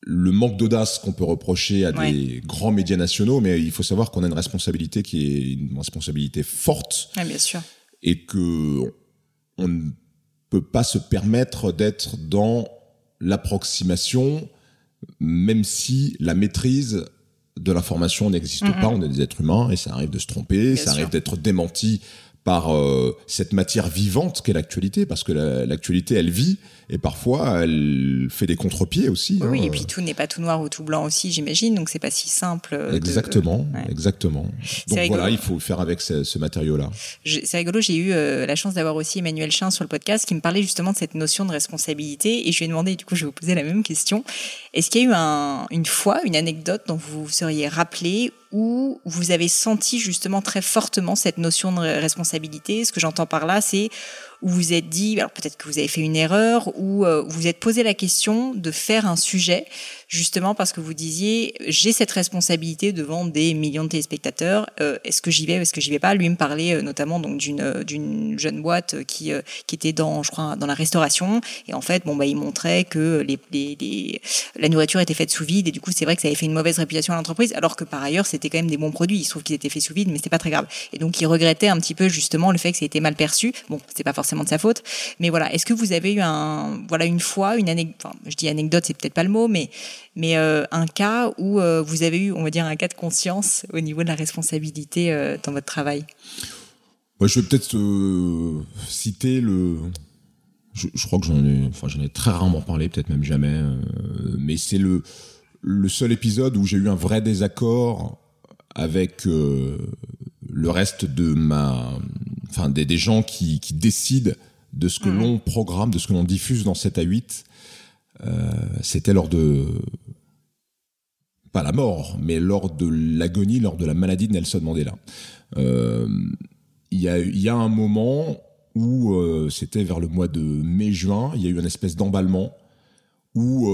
le manque d'audace qu'on peut reprocher à des grands médias nationaux, mais il faut savoir qu'on a une responsabilité qui est une responsabilité forte. bien sûr. Et que on ne peut pas se permettre d'être dans l'approximation, même si la maîtrise de l'information n'existe mm-hmm. pas. On est des êtres humains et ça arrive de se tromper, ça arrive d'être démenti par euh, cette matière vivante qu'est l'actualité, parce que l'actualité, elle vit, et parfois, elle fait des contre-pieds aussi. Oui, hein. et puis tout n'est pas tout noir ou tout blanc aussi, j'imagine, donc c'est pas si simple. Exactement, exactement. Donc voilà, il faut faire avec ce, ce matériau-là. C'est rigolo, j'ai eu euh, la chance d'avoir aussi Emmanuel Chin sur le podcast qui me parlait justement de cette notion de responsabilité, et je lui ai demandé, du coup, je vais vous poser la même question. Est-ce qu'il y a eu un, une fois, une anecdote dont vous vous seriez rappelé où vous avez senti justement très fortement cette notion de responsabilité. Ce que j'entends par là, c'est où vous êtes dit, alors peut-être que vous avez fait une erreur, ou euh, vous vous êtes posé la question de faire un sujet justement parce que vous disiez j'ai cette responsabilité devant des millions de téléspectateurs. Euh, est-ce que j'y vais, est-ce que j'y vais pas? Lui me parlait euh, notamment donc d'une euh, d'une jeune boîte qui qui était dans je crois dans la restauration et en fait bon bah il montrait que les, les, les la nourriture était faite sous vide et du coup c'est vrai que ça avait fait une mauvaise réputation à l'entreprise alors que par ailleurs c'était quand même des bons produits. Il se trouve qu'ils étaient faits sous vide mais c'était pas très grave. Et donc il regrettait un petit peu justement le fait que ça été mal perçu. Bon c'est pas forcément de sa faute mais voilà. Est-ce que vous avez eu un voilà une fois une anecdote enfin je dis anecdote c'est peut-être pas le mot mais mais euh, un cas où euh, vous avez eu, on va dire, un cas de conscience au niveau de la responsabilité euh, dans votre travail? je vais peut-être citer le. Je, crois que j'en ai, enfin, j'en ai très rarement parlé, peut-être même jamais, mais c'est le le seul épisode où j'ai eu un vrai désaccord avec le reste de ma enfin des, des gens qui, qui décident de ce que Mhm. l'on programme, de ce que l'on diffuse dans 7 à 8. Euh, C'était lors de pas la mort, mais lors de l'agonie, lors de la maladie de Nelson Mandela. Euh, Il y, a, y a un moment où euh, c'était vers le mois de mai-juin, il y a eu une espèce d'emballement où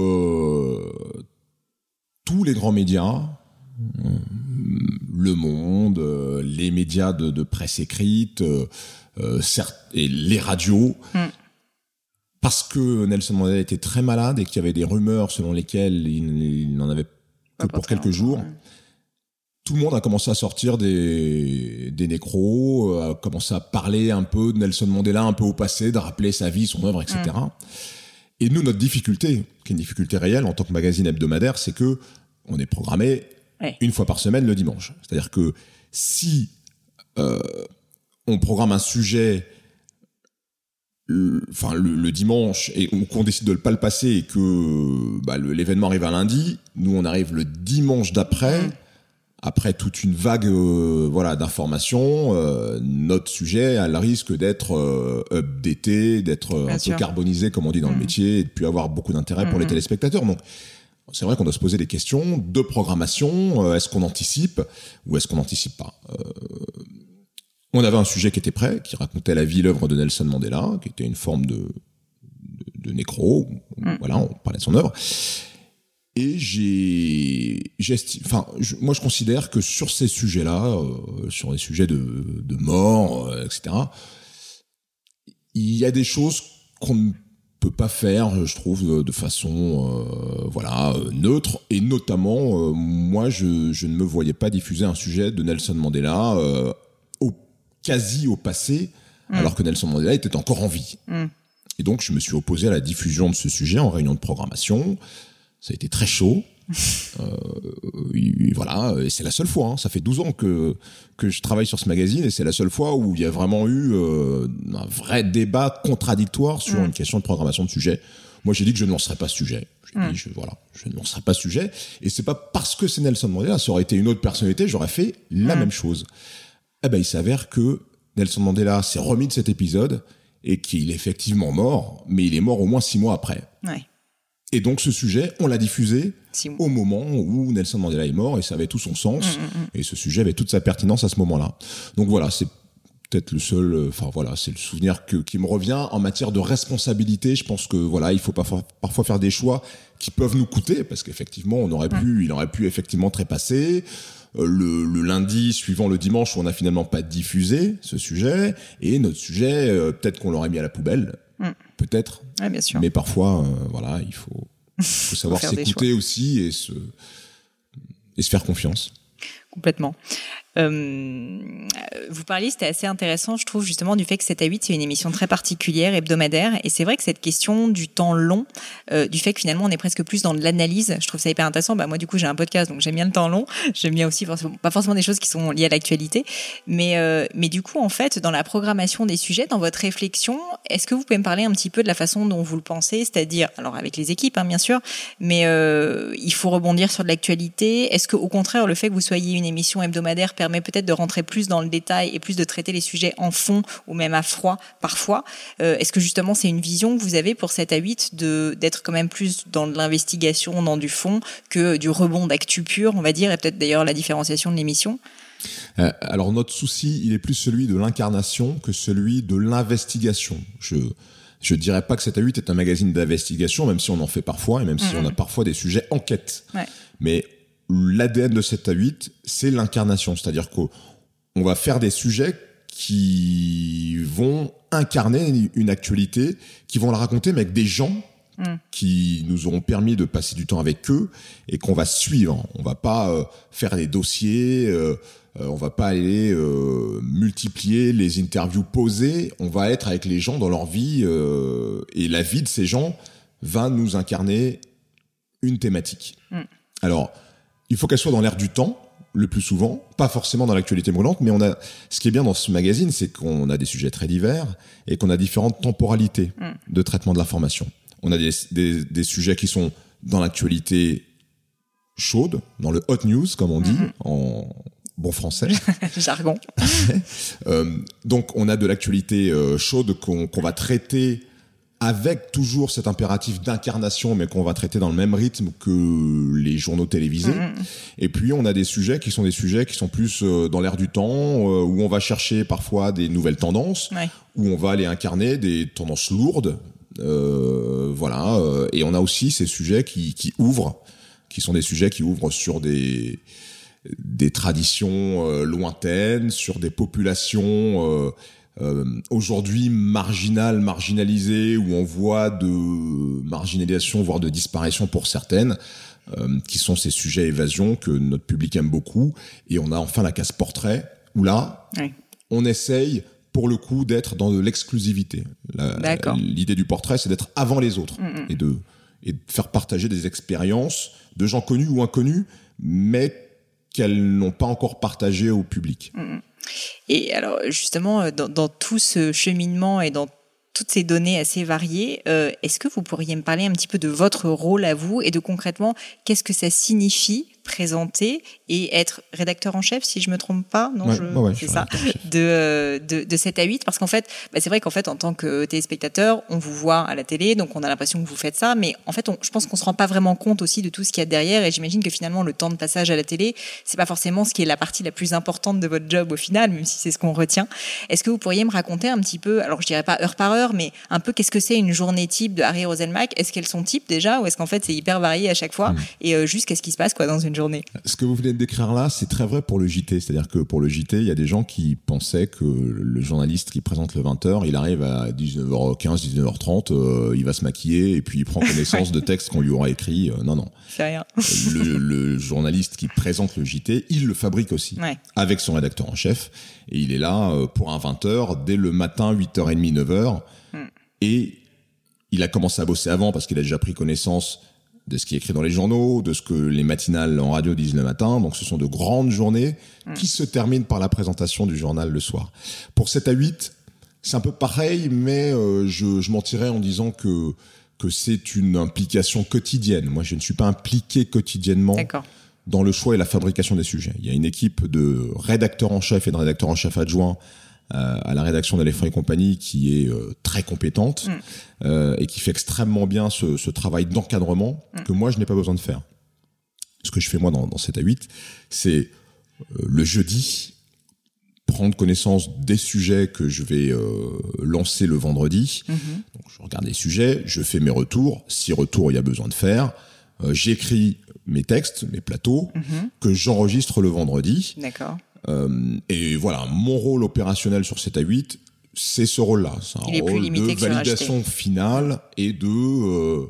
tous les grands médias, Le Monde, les médias de, presse écrite, et les radios, Mm. Parce que Nelson Mandela était très malade et qu'il y avait des rumeurs selon lesquelles il, il n'en avait que pour quelques jours. ouais. Tout le monde a commencé à sortir des, des nécros, euh, a commencé à parler un peu de Nelson Mandela, un peu au passé, de rappeler sa vie, son œuvre, etc. Et nous, notre difficulté, qui est une difficulté réelle en tant que magazine hebdomadaire, c'est que on est programmé Ouais. une fois par semaine le dimanche. C'est-à-dire que si euh, on programme un sujet enfin le, le dimanche et qu'on décide de le pas le passer et que bah, l'événement arrive un lundi, nous on arrive le dimanche d'après. Mm. Après toute une vague euh, voilà d'informations, euh, notre sujet a le risque d'être euh, updaté, d'être euh, un sûr. peu carbonisé comme on dit dans le Mm. métier et de plus avoir beaucoup d'intérêt pour les Mhm. téléspectateurs. Donc c'est vrai qu'on doit se poser des questions de programmation. Euh, est-ce qu'on anticipe ou est-ce qu'on n'anticipe pas On avait un sujet qui était prêt, qui racontait la vie, l'œuvre de Nelson Mandela, qui était une forme de, de, de nécro. Mm. Voilà, on parlait de son œuvre. Et j'ai, enfin, moi je considère que sur ces sujets-là, euh, sur les sujets de, de mort, euh, etc., il y a des choses qu'on ne peut pas faire, je trouve, de, façon, euh, voilà, neutre. Et notamment, moi, je, je ne me voyais pas diffuser un sujet de Nelson Mandela quasi au passé, Mm. alors que Nelson Mandela était encore en vie. Mm. Et donc, je me suis opposé à la diffusion de ce sujet en réunion de programmation. Ça a été très chaud. Euh, et voilà, et c'est la seule fois. hein. Ça fait 12 ans que que je travaille sur ce magazine et c'est la seule fois où il y a vraiment eu euh, un vrai débat contradictoire sur Mm. une question de programmation de sujet. Moi, j'ai dit que je ne lancerais pas ce sujet. J'ai Mm. dit, je, voilà, je ne lancerai pas ce sujet. Et c'est pas parce que c'est Nelson Mandela, ça aurait été une autre personnalité, j'aurais fait la même chose. Eh ben, il s'avère que Nelson Mandela s'est remis de cet épisode et qu'il est effectivement mort, mais il est mort au moins six mois après. Ouais. Et donc ce sujet, on l'a diffusé au moment où Nelson Mandela est mort et ça avait tout son sens Mm, mm, mm. et ce sujet avait toute sa pertinence à ce moment-là. Donc voilà, c'est peut-être le seul, euh, enfin voilà, c'est le souvenir que, qui me revient en matière de responsabilité. Je pense que voilà, il faut parfois, parfois faire des choix qui peuvent nous coûter parce qu'effectivement, on aurait pu, il aurait pu effectivement trépasser. Le, le lundi suivant le dimanche où on n'a finalement pas diffusé ce sujet et notre sujet euh, peut-être qu'on l'aurait mis à la poubelle Mm. peut-être Ouais, bien sûr. mais parfois, euh, voilà, il faut, faut savoir s'écouter aussi et se, et se faire confiance. Complètement. Euh, vous parliez, c'était assez intéressant, je trouve, justement, du fait que 7 à 8, c'est une émission très particulière, hebdomadaire. Et c'est vrai que cette question du temps long, euh, du fait que finalement, on est presque plus dans l'analyse, je trouve ça hyper intéressant. Bah, moi, du coup, j'ai un podcast, donc j'aime bien le temps long. J'aime bien aussi, pas forcément des choses qui sont liées à l'actualité. Mais, euh, mais du coup, en fait, dans la programmation des sujets, dans votre réflexion, est-ce que vous pouvez me parler un petit peu de la façon dont vous le pensez? C'est-à-dire, alors avec les équipes, hein, bien sûr, mais il faut rebondir sur de l'actualité. Est-ce que, au contraire, le fait que vous soyez une émission hebdomadaire permet peut-être de rentrer plus dans le détail et plus de traiter les sujets en fond ou même à froid parfois Euh, Est-ce que justement c'est une vision que vous avez pour 7 à 8 de d'être quand même plus dans de l'investigation, dans du fond que du rebond d'actu pur, on va dire, et peut-être d'ailleurs la différenciation de l'émission? Euh, alors notre souci, il est plus celui de l'incarnation que celui de l'investigation. Je je dirais pas que 7 à 8 est un magazine d'investigation, même si on en fait parfois et même si Mhm. on a parfois des sujets enquête. Ouais. Mais l'ADN de 7 à 8, c'est l'incarnation, c'est-à-dire qu'on on va faire des sujets qui vont incarner une actualité, qui vont la raconter, mais avec des gens Mm. qui nous auront permis de passer du temps avec eux et qu'on va suivre. On va pas euh, faire des dossiers, euh, euh, on va pas aller multiplier les interviews posées. On va être avec les gens dans leur vie et la vie de ces gens va nous incarner une thématique. Mm. Alors, il faut qu'elle soit dans l'air du temps le plus souvent, pas forcément dans l'actualité brûlante, mais on a ce qui est bien dans ce magazine, c'est qu'on a des sujets très divers et qu'on a différentes temporalités Mm. de traitement de l'information. On a des, des, des sujets qui sont dans l'actualité chaude, dans le hot news, comme on dit, Mhm. en, bon français. Jargon. Euh, donc on a de l'actualité euh, chaude qu'on qu'on va traiter avec toujours cet impératif d'incarnation, mais qu'on va traiter dans le même rythme que les journaux télévisés. Et puis on a des sujets qui sont des sujets qui sont plus euh, dans l'air du temps, euh, où on va chercher parfois des nouvelles tendances, Ouais. où on va aller incarner des tendances lourdes. Euh, voilà. Et on a aussi ces sujets qui, qui ouvrent, qui sont des sujets qui ouvrent sur des des traditions euh, lointaines, sur des populations euh, euh, aujourd'hui marginales, marginalisées, où on voit de marginalisation, voire de disparition pour certaines, euh, qui sont ces sujets évasion que notre public aime beaucoup. Et on a enfin la case portrait, où là, Ouais. on essaye pour le coup d'être dans de l'exclusivité. L'idée du portrait, c'est d'être avant les autres et de et de faire partager des expériences de gens connus ou inconnus, mais qu'elles n'ont pas encore partagé au public. Et alors justement, euh, dans, tout ce cheminement et dans toutes ces données assez variées, euh, est-ce que vous pourriez me parler un petit peu de votre rôle à vous et de concrètement qu'est-ce que ça signifie présenter et être rédacteur en chef, si je me trompe pas, non Ouais, je- ouais, ouais, je c'est ça, chef. de, euh, de de 7 à 8, parce qu'en fait, bah, c'est vrai qu'en fait en tant que téléspectateur, on vous voit à la télé, donc on a l'impression que vous faites ça, mais en fait, on, je pense qu'on se rend pas vraiment compte aussi de tout ce qu'il y a derrière, et j'imagine que finalement le temps de passage à la télé, c'est pas forcément ce qui est la partie la plus importante de votre job au final, même si c'est ce qu'on retient. Est-ce que vous pourriez me raconter un petit peu, alors je dirais pas heure par heure, mais un peu qu'est-ce que c'est une journée type de Harry Roselmack Est-ce qu'elles sont types déjà, ou est-ce qu'en fait c'est hyper varié à chaque fois? Mm. Et euh, juste qu'est-ce qui se passe quoi dans une journée Ce que vous venez de décrire là, c'est très vrai pour le JT. C'est-à-dire que pour le JT, il y a des gens qui pensaient que le journaliste qui présente le 20h, il arrive à 19h15, 19h30, euh, il va se maquiller et puis il prend connaissance de textes qu'on lui aura écrits. Euh, non, non. C'est rien. le, le journaliste qui présente le JT, il le fabrique aussi Ouais. avec son rédacteur en chef. Et il est là euh, pour un 20h dès le matin, 8h30, 9h. Et il a commencé à bosser avant parce qu'il a déjà pris connaissance de ce qui est écrit dans les journaux, de ce que les matinales en radio disent le matin. Donc ce sont de grandes journées qui se terminent par la présentation du journal le soir. Pour 7 à 8, c'est un peu pareil, mais euh, je, je mentirais en disant que que c'est une implication quotidienne. Moi, je ne suis pas impliqué quotidiennement dans le choix et la fabrication des sujets. Il y a une équipe de rédacteurs en chef et de rédacteurs en chef adjoints à la rédaction d'Aléphant et compagnie qui est euh, très compétente euh, et qui fait extrêmement bien ce, ce travail d'encadrement que moi je n'ai pas besoin de faire. Ce que je fais moi dans, dans 7 à 8, c'est euh, le jeudi prendre connaissance des sujets que je vais euh, lancer le vendredi. Donc je regarde les sujets, je fais mes retours, si retour il y a besoin de faire, euh, j'écris mes textes, mes plateaux que j'enregistre le vendredi. D'accord. Euh, et voilà, mon rôle opérationnel sur 7 à 8, c'est ce rôle-là. C'est un rôle de validation finale et de euh,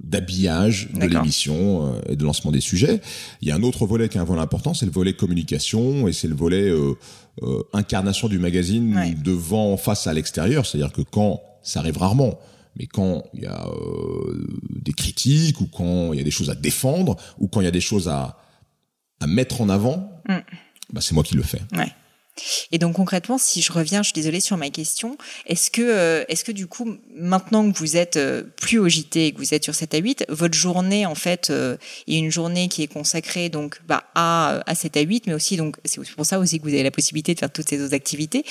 d'habillage de l'émission euh, et de lancement des sujets. Il y a un autre volet qui est un volet important, c'est le volet communication et c'est le volet euh, euh, incarnation du magazine Ouais. devant face à l'extérieur. C'est-à-dire que quand ça arrive rarement, mais quand il y a euh, des critiques ou quand il y a des choses à défendre ou quand il y a des choses à à mettre en avant, Mm. Bah, c'est moi qui le fais. Ouais. Et donc concrètement, si je reviens, je suis désolée sur ma question, est-ce que, euh, est-ce que du coup, maintenant que vous êtes euh, plus au JT et que vous êtes sur 7 à 8, votre journée en fait euh, est une journée qui est consacrée donc bah, à, à 7 à 8, mais aussi donc c'est pour ça aussi que vous avez la possibilité de faire toutes ces autres activités.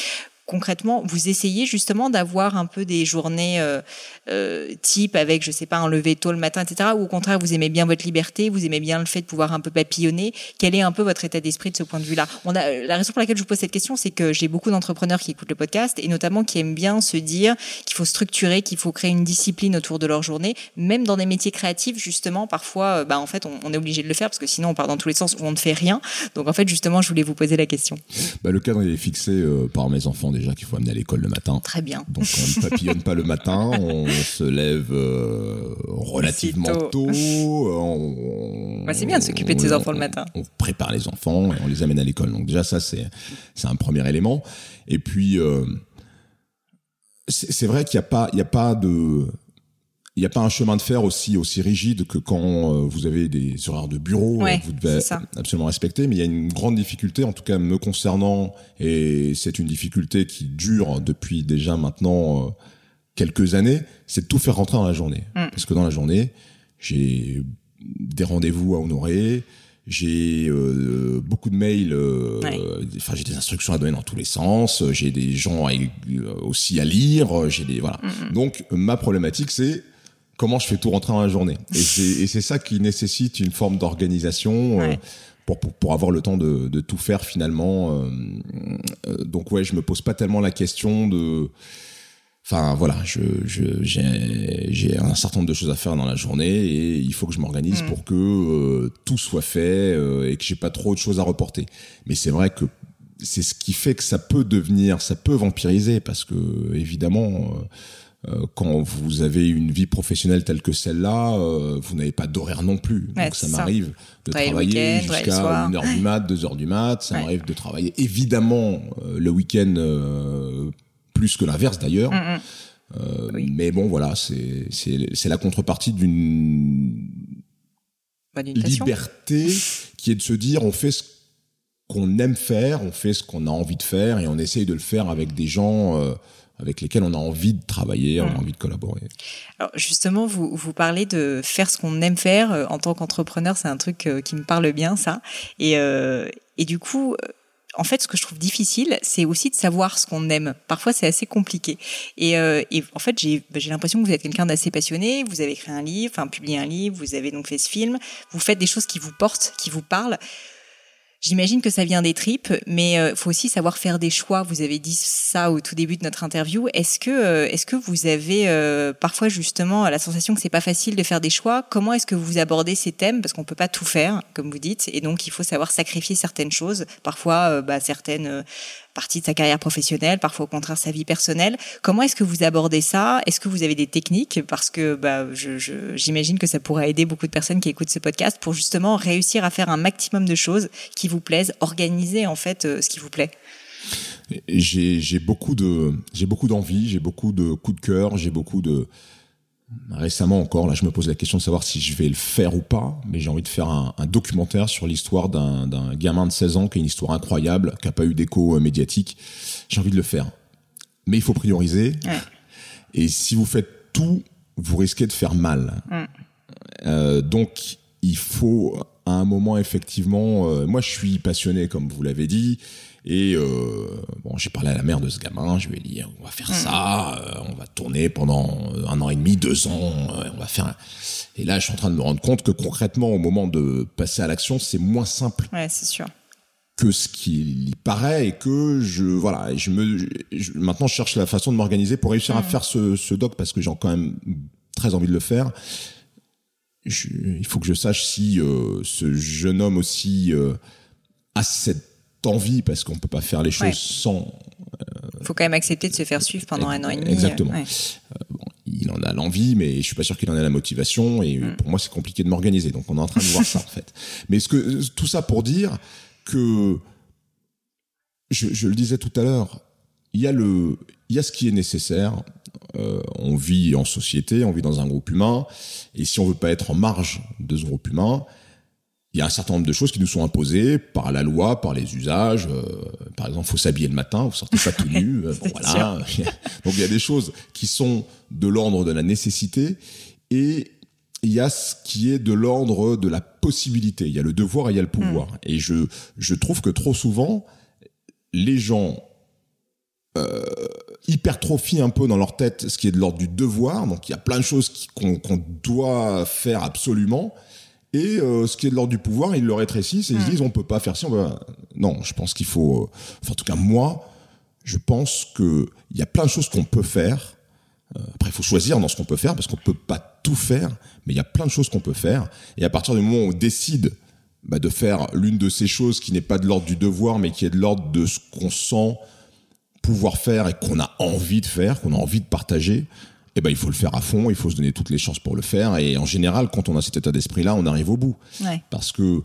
Concrètement, vous essayez justement d'avoir un peu des journées euh, euh, type avec, je sais pas, un lever tôt le matin, etc. Ou au contraire, vous aimez bien votre liberté, vous aimez bien le fait de pouvoir un peu papillonner. Quel est un peu votre état d'esprit de ce point de vue-là? A la raison pour laquelle je vous pose cette question, c'est que j'ai beaucoup d'entrepreneurs qui écoutent le podcast et notamment qui aiment bien se dire qu'il faut structurer, qu'il faut créer une discipline autour de leur journée, même dans des métiers créatifs. Justement, parfois, euh, bah en fait, on, est obligé de le faire parce que sinon on part dans tous les sens où on ne fait rien. Donc en fait, justement, je voulais vous poser la question. Bah, le cadre il est fixé euh, par mes enfants déjà qu'il faut amener à l'école le matin. Très bien. Donc on ne papillonne pas le matin, on se lève euh, relativement tôt. euh, Bah, c'est bien de s'occuper de ses on- enfants le matin. On prépare les enfants et on les amène à l'école. Donc déjà ça c'est c'est un premier élément. Et puis euh, c'est c'est vrai qu'il n'y a pas il y a pas de il n'y a pas un chemin de fer aussi aussi rigide que quand euh, vous avez des horaires de bureau, Ouais, euh, vous devez absolument respecter. Mais il y a une grande difficulté, en tout cas me concernant, et c'est une difficulté qui dure depuis déjà maintenant euh, quelques années, c'est de tout faire rentrer dans la journée. Mm. Parce que dans la journée, j'ai des rendez-vous à honorer, j'ai euh, beaucoup de mails, euh, enfin j'ai des instructions à donner dans tous les sens, j'ai des gens aussi à lire, j'ai des voilà. Mm, mm. Donc ma problématique c'est comment je fais tout rentrer dans la journée. Et c'est ça qui nécessite une forme d'organisation. Pour, pour, pour, avoir le temps de, de tout faire finalement. donc ouais, je me pose pas tellement la question de Enfin voilà, je, j'ai, un certain nombre de choses à faire dans la journée et il faut que je m'organise mm. pour que euh, tout soit fait euh, et que j'ai pas trop de choses à reporter. Mais c'est vrai que c'est ce qui fait que ça peut devenir, ça peut vampiriser parce que évidemment, euh, quand vous avez une vie professionnelle telle que celle-là, vous n'avez pas d'horaire non plus. Donc ça m'arrive de travailler jusqu'à 1h du mat, 2h du mat. Ça m'arrive de travailler évidemment le week-end plus que l'inverse d'ailleurs. Mm, mm. Euh, mais bon, voilà, c'est la contrepartie d'une liberté qui est de se dire on fait ce qu'on aime faire, on fait ce qu'on a envie de faire et on essaye de le faire avec des gens euh, avec lesquels on a envie de travailler, on a mm. envie de collaborer. Alors justement, vous, vous parlez de faire ce qu'on aime faire euh, en tant qu'entrepreneur, c'est un truc qui me parle bien, ça. Et, et du coup, en fait, ce que je trouve difficile, c'est aussi de savoir ce qu'on aime. Parfois, c'est assez compliqué. Et, euh, et en fait, j'ai bah, l'impression que vous êtes quelqu'un d'assez passionné. Vous avez écrit un livre, enfin publié un livre. Vous avez donc fait ce film. Vous faites des choses qui vous portent, qui vous parlent. J'imagine que ça vient des tripes, mais euh, faut aussi savoir faire des choix. Vous avez dit ça au tout début de notre interview. Est-ce que, euh, est-ce que vous avez euh, parfois justement la sensation que c'est pas facile de faire des choix? Comment est-ce que vous abordez ces thèmes? Parce qu'on peut pas tout faire, comme vous dites, et donc il faut savoir sacrifier certaines choses. Parfois, bah, certaines partie de sa carrière professionnelle, parfois au contraire sa vie personnelle. Comment est-ce que vous abordez ça? Est-ce que vous avez des techniques? Parce que bah, j'imagine que ça pourrait aider beaucoup de personnes qui écoutent ce podcast pour justement réussir à faire un maximum de choses qui vous plaisent, organiser en fait euh, ce qui vous plaît. J'ai beaucoup de j'ai beaucoup d'envie, j'ai beaucoup de coups de cœur, j'ai beaucoup de Récemment encore, là, je me pose la question de savoir si je vais le faire ou pas, mais j'ai envie de faire un, documentaire sur l'histoire d'un gamin de 16 ans qui a une histoire incroyable, qui n'a pas eu d'écho euh, médiatique. J'ai envie de le faire. Mais il faut prioriser. Et si vous faites tout, vous risquez de faire mal. Mm. Euh, donc, il faut à un moment, effectivement, euh, moi je suis passionné, comme vous l'avez dit, et euh, bon, j'ai parlé à la mère de ce gamin, je lui ai dit on va faire ça, euh, on va tourner pendant un an et demi, deux ans, on va faire. Et là, je suis en train de me rendre compte que concrètement, au moment de passer à l'action, c'est moins simple. Ouais, c'est sûr. Que ce qu'il y paraît et que je voilà, je me maintenant je cherche la façon de m'organiser pour réussir à faire ce, ce doc parce que j'ai quand même très envie de le faire. Il faut que je sache si ce jeune homme aussi a cette envie parce qu'on peut pas faire les choses sans. Il euh, faut quand même accepter de se faire suivre pendant un an et demi. Exactement. Euh, il en a l'envie, mais je suis pas sûr qu'il en ait la motivation. Et mm. pour moi, c'est compliqué de m'organiser. Donc, on est en train de voir ça en fait. Mais ce que tout ça pour dire que je, je le disais tout à l'heure, il y a le, il y a ce qui est nécessaire. Euh, on vit en société, on vit dans un groupe humain, et si on veut pas être en marge de ce groupe humain, il y a un certain nombre de choses qui nous sont imposées par la loi, par les usages. Euh, par exemple, faut s'habiller le matin, vous sortez pas tout nu. Euh, bon, voilà. Donc il y a des choses qui sont de l'ordre de la nécessité et il y a ce qui est de l'ordre de la possibilité. Il y a le devoir et il y a le pouvoir. Mm. Et je je trouve que trop souvent les gens euh, hypertrophient un peu dans leur tête ce qui est de l'ordre du devoir. Donc il y a plein de choses qu'on doit faire absolument et euh, ce qui est de l'ordre du pouvoir, ils le rétrécissent et ils se hmm. disent on peut pas faire ça. Non, je pense qu'il faut. Euh, enfin, en tout cas, moi, je pense que il y a plein de choses qu'on peut faire. Euh, après, il faut choisir dans ce qu'on peut faire parce qu'on peut pas tout faire, mais il y a plein de choses qu'on peut faire. Et à partir du moment où on décide bah, de faire l'une de ces choses qui n'est pas de l'ordre du devoir, mais qui est de l'ordre de ce qu'on sent pouvoir faire et qu'on a envie de faire, qu'on a envie de partager, eh ben, il faut le faire à fond, il faut se donner toutes les chances pour le faire. Et en général, quand on a cet état d'esprit-là, on arrive au bout. Parce que,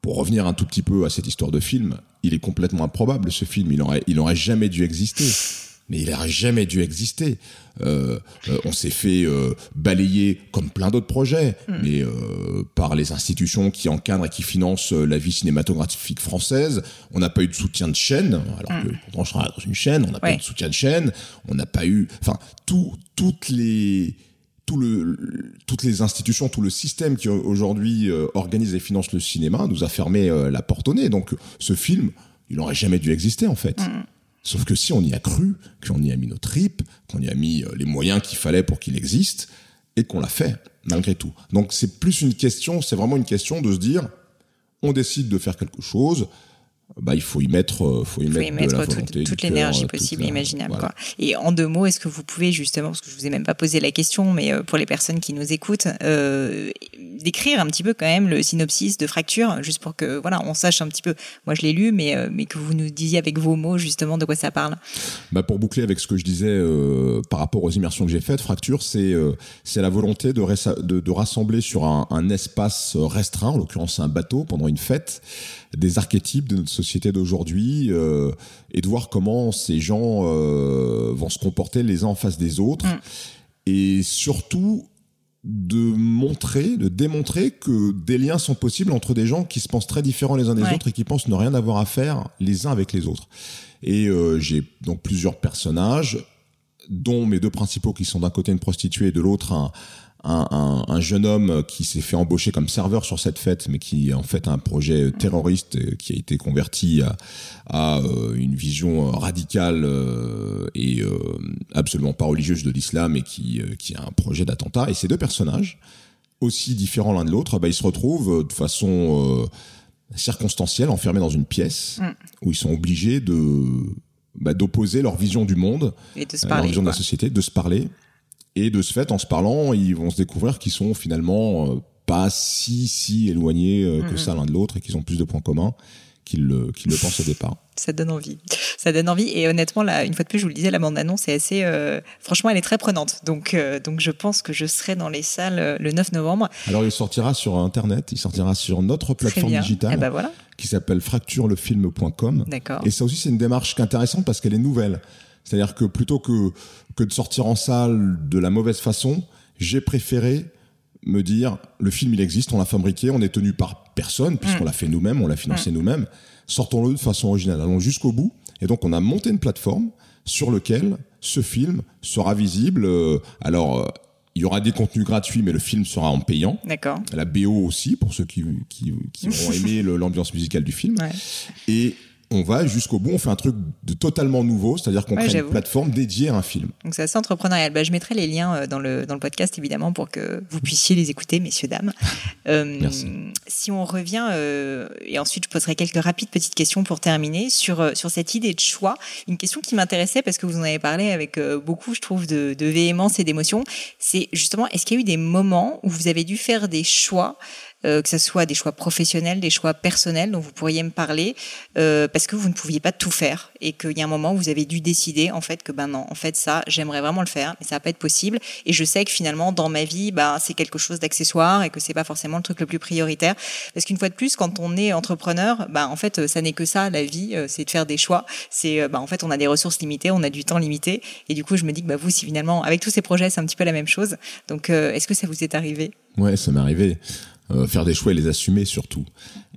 pour revenir un tout petit peu à cette histoire de film, il est complètement improbable ce film. Il aurait, il aurait jamais dû exister mais il n'aurait jamais dû exister. Euh, euh, on s'est fait euh, balayer comme plein d'autres projets, hmm. mais par les institutions qui encadrent et qui financent la vie cinématographique française. On n'a pas eu de soutien de chaîne, alors que hmm. pourtant je travaille dans une chaîne, on n'a pas eu de soutien de chaîne, on n'a pas eu, enfin, tout, toutes les tout le, toutes les institutions, tout le système qui aujourd'hui organise et finance le cinéma nous a fermé la porte au nez. Donc ce film, il n'aurait jamais dû exister en fait. Mm. Sauf que si on y a cru, qu'on y a mis nos tripes, qu'on y a mis euh, les moyens qu'il fallait pour qu'il existe, et qu'on l'a fait, malgré tout. Donc c'est plus une question, c'est vraiment une question de se dire, on décide de faire quelque chose, bah, il faut y mettre, euh, faut y faut mettre, y mettre de la toute, l'énergie cœur, possible et imaginable. voilà. Quoi. Et en deux mots, est-ce que vous pouvez justement, parce que je vous ai même pas posé la question, mais euh, pour les personnes qui nous écoutent, euh, décrire un petit peu quand même le synopsis de Fracture, juste pour que voilà, on sache un petit peu. Moi, je l'ai lu, mais euh, mais que vous nous disiez avec vos mots justement de quoi ça parle. Bah pour boucler avec ce que je disais euh, par rapport aux immersions que j'ai faites, Fracture, c'est euh, c'est la volonté de, ressa- de, de rassembler sur un, un espace restreint, en l'occurrence un bateau, pendant une fête, des archétypes de notre société d'aujourd'hui euh, et de voir comment ces gens euh, vont se comporter les uns en face des autres. Mm. Et surtout de montrer, de démontrer que des liens sont possibles entre des gens qui se pensent très différents les uns des Ouais. autres et qui pensent ne rien avoir à faire les uns avec les autres. Et euh, j'ai donc plusieurs personnages, dont mes deux principaux qui sont d'un côté une prostituée et de l'autre un, un, un- un jeune homme qui s'est fait embaucher comme serveur sur cette fête, mais qui est en fait un projet terroriste euh, qui a été converti à, à euh, une vision radicale euh, et absolument pas religieuse de l'islam et qui, qui a un projet d'attentat. Et ces deux personnages, aussi différents l'un de l'autre, bah, ils se retrouvent de façon circonstancielle, enfermés dans une pièce Mm. où ils sont obligés de bah, d'opposer leur vision du monde, Et de se euh, leur parler. vision de la société, de se parler. Et de ce fait, en se parlant, ils vont se découvrir qu'ils sont finalement euh, pas si si éloignés euh, que ça l'un de l'autre et qu'ils ont plus de points communs qu'ils le, qu'ils le pensent au départ. Ça donne envie. Ça donne envie. Et honnêtement, là, une fois de plus, je vous le disais, la bande-annonce est assez. euh, franchement, elle est très prenante. Donc, euh, donc, je pense que je serai dans les salles euh, le 9 novembre. Alors il sortira sur Internet, il sortira sur notre plateforme digitale Eh ben voilà. qui s'appelle fracturelefilm.com. D'accord. Et ça aussi, c'est une démarche intéressante parce qu'elle est nouvelle. C'est-à-dire que plutôt que, que de sortir en salle de la mauvaise façon, j'ai préféré me dire, le film, il existe, on l'a fabriqué, on est tenu par personne, puisqu'on Mm. l'a fait nous-mêmes, on l'a financé nous-mêmes. Sortons-le de façon originale, allons jusqu'au bout. Et donc, on a monté une plateforme sur lequel ce film sera visible. Euh, alors, euh, il y aura des contenus gratuits, mais le film sera en payant. D'accord. La BO aussi, pour ceux qui, qui, qui auront aimé l'ambiance musicale du film. Ouais. Et on va jusqu'au bout, on fait un truc de totalement nouveau, c'est-à-dire qu'on Ouais, crée une plateforme dédiée à un film. Donc c'est assez entrepreneurial. Bah, je mettrai les liens euh, dans le, dans le podcast évidemment pour que vous puissiez les écouter, messieurs, dames. Euh, Merci. Si on revient, euh, et ensuite je poserai quelques rapides petites questions pour terminer, sur, sur cette idée de choix. Une question qui m'intéressait parce que vous en avez parlé avec euh, beaucoup, je trouve, de, de véhémence et d'émotion. C'est justement, est-ce qu'il y a eu des moments où vous avez dû faire des choix euh, que ce soit des choix professionnels, des choix personnels dont vous pourriez me parler, euh, parce que vous ne pouviez pas tout faire et qu'il y a un moment où vous avez dû décider en fait que ben non, en fait ça, j'aimerais vraiment le faire, mais ça va pas être possible. Et je sais que finalement dans ma vie, ben c'est quelque chose d'accessoire et que c'est pas forcément le truc le plus prioritaire, parce qu'une fois de plus, quand on est entrepreneur, ben en fait ça n'est que ça la vie, euh, c'est de faire des choix. C'est ben en fait on a des ressources limitées, on a du temps limité, et du coup je me dis que bah vous si finalement avec tous ces projets c'est un petit peu la même chose. Donc est-ce que ça vous est arrivé? Ouais, ça m'est arrivé. Euh, faire des choix et les assumer surtout.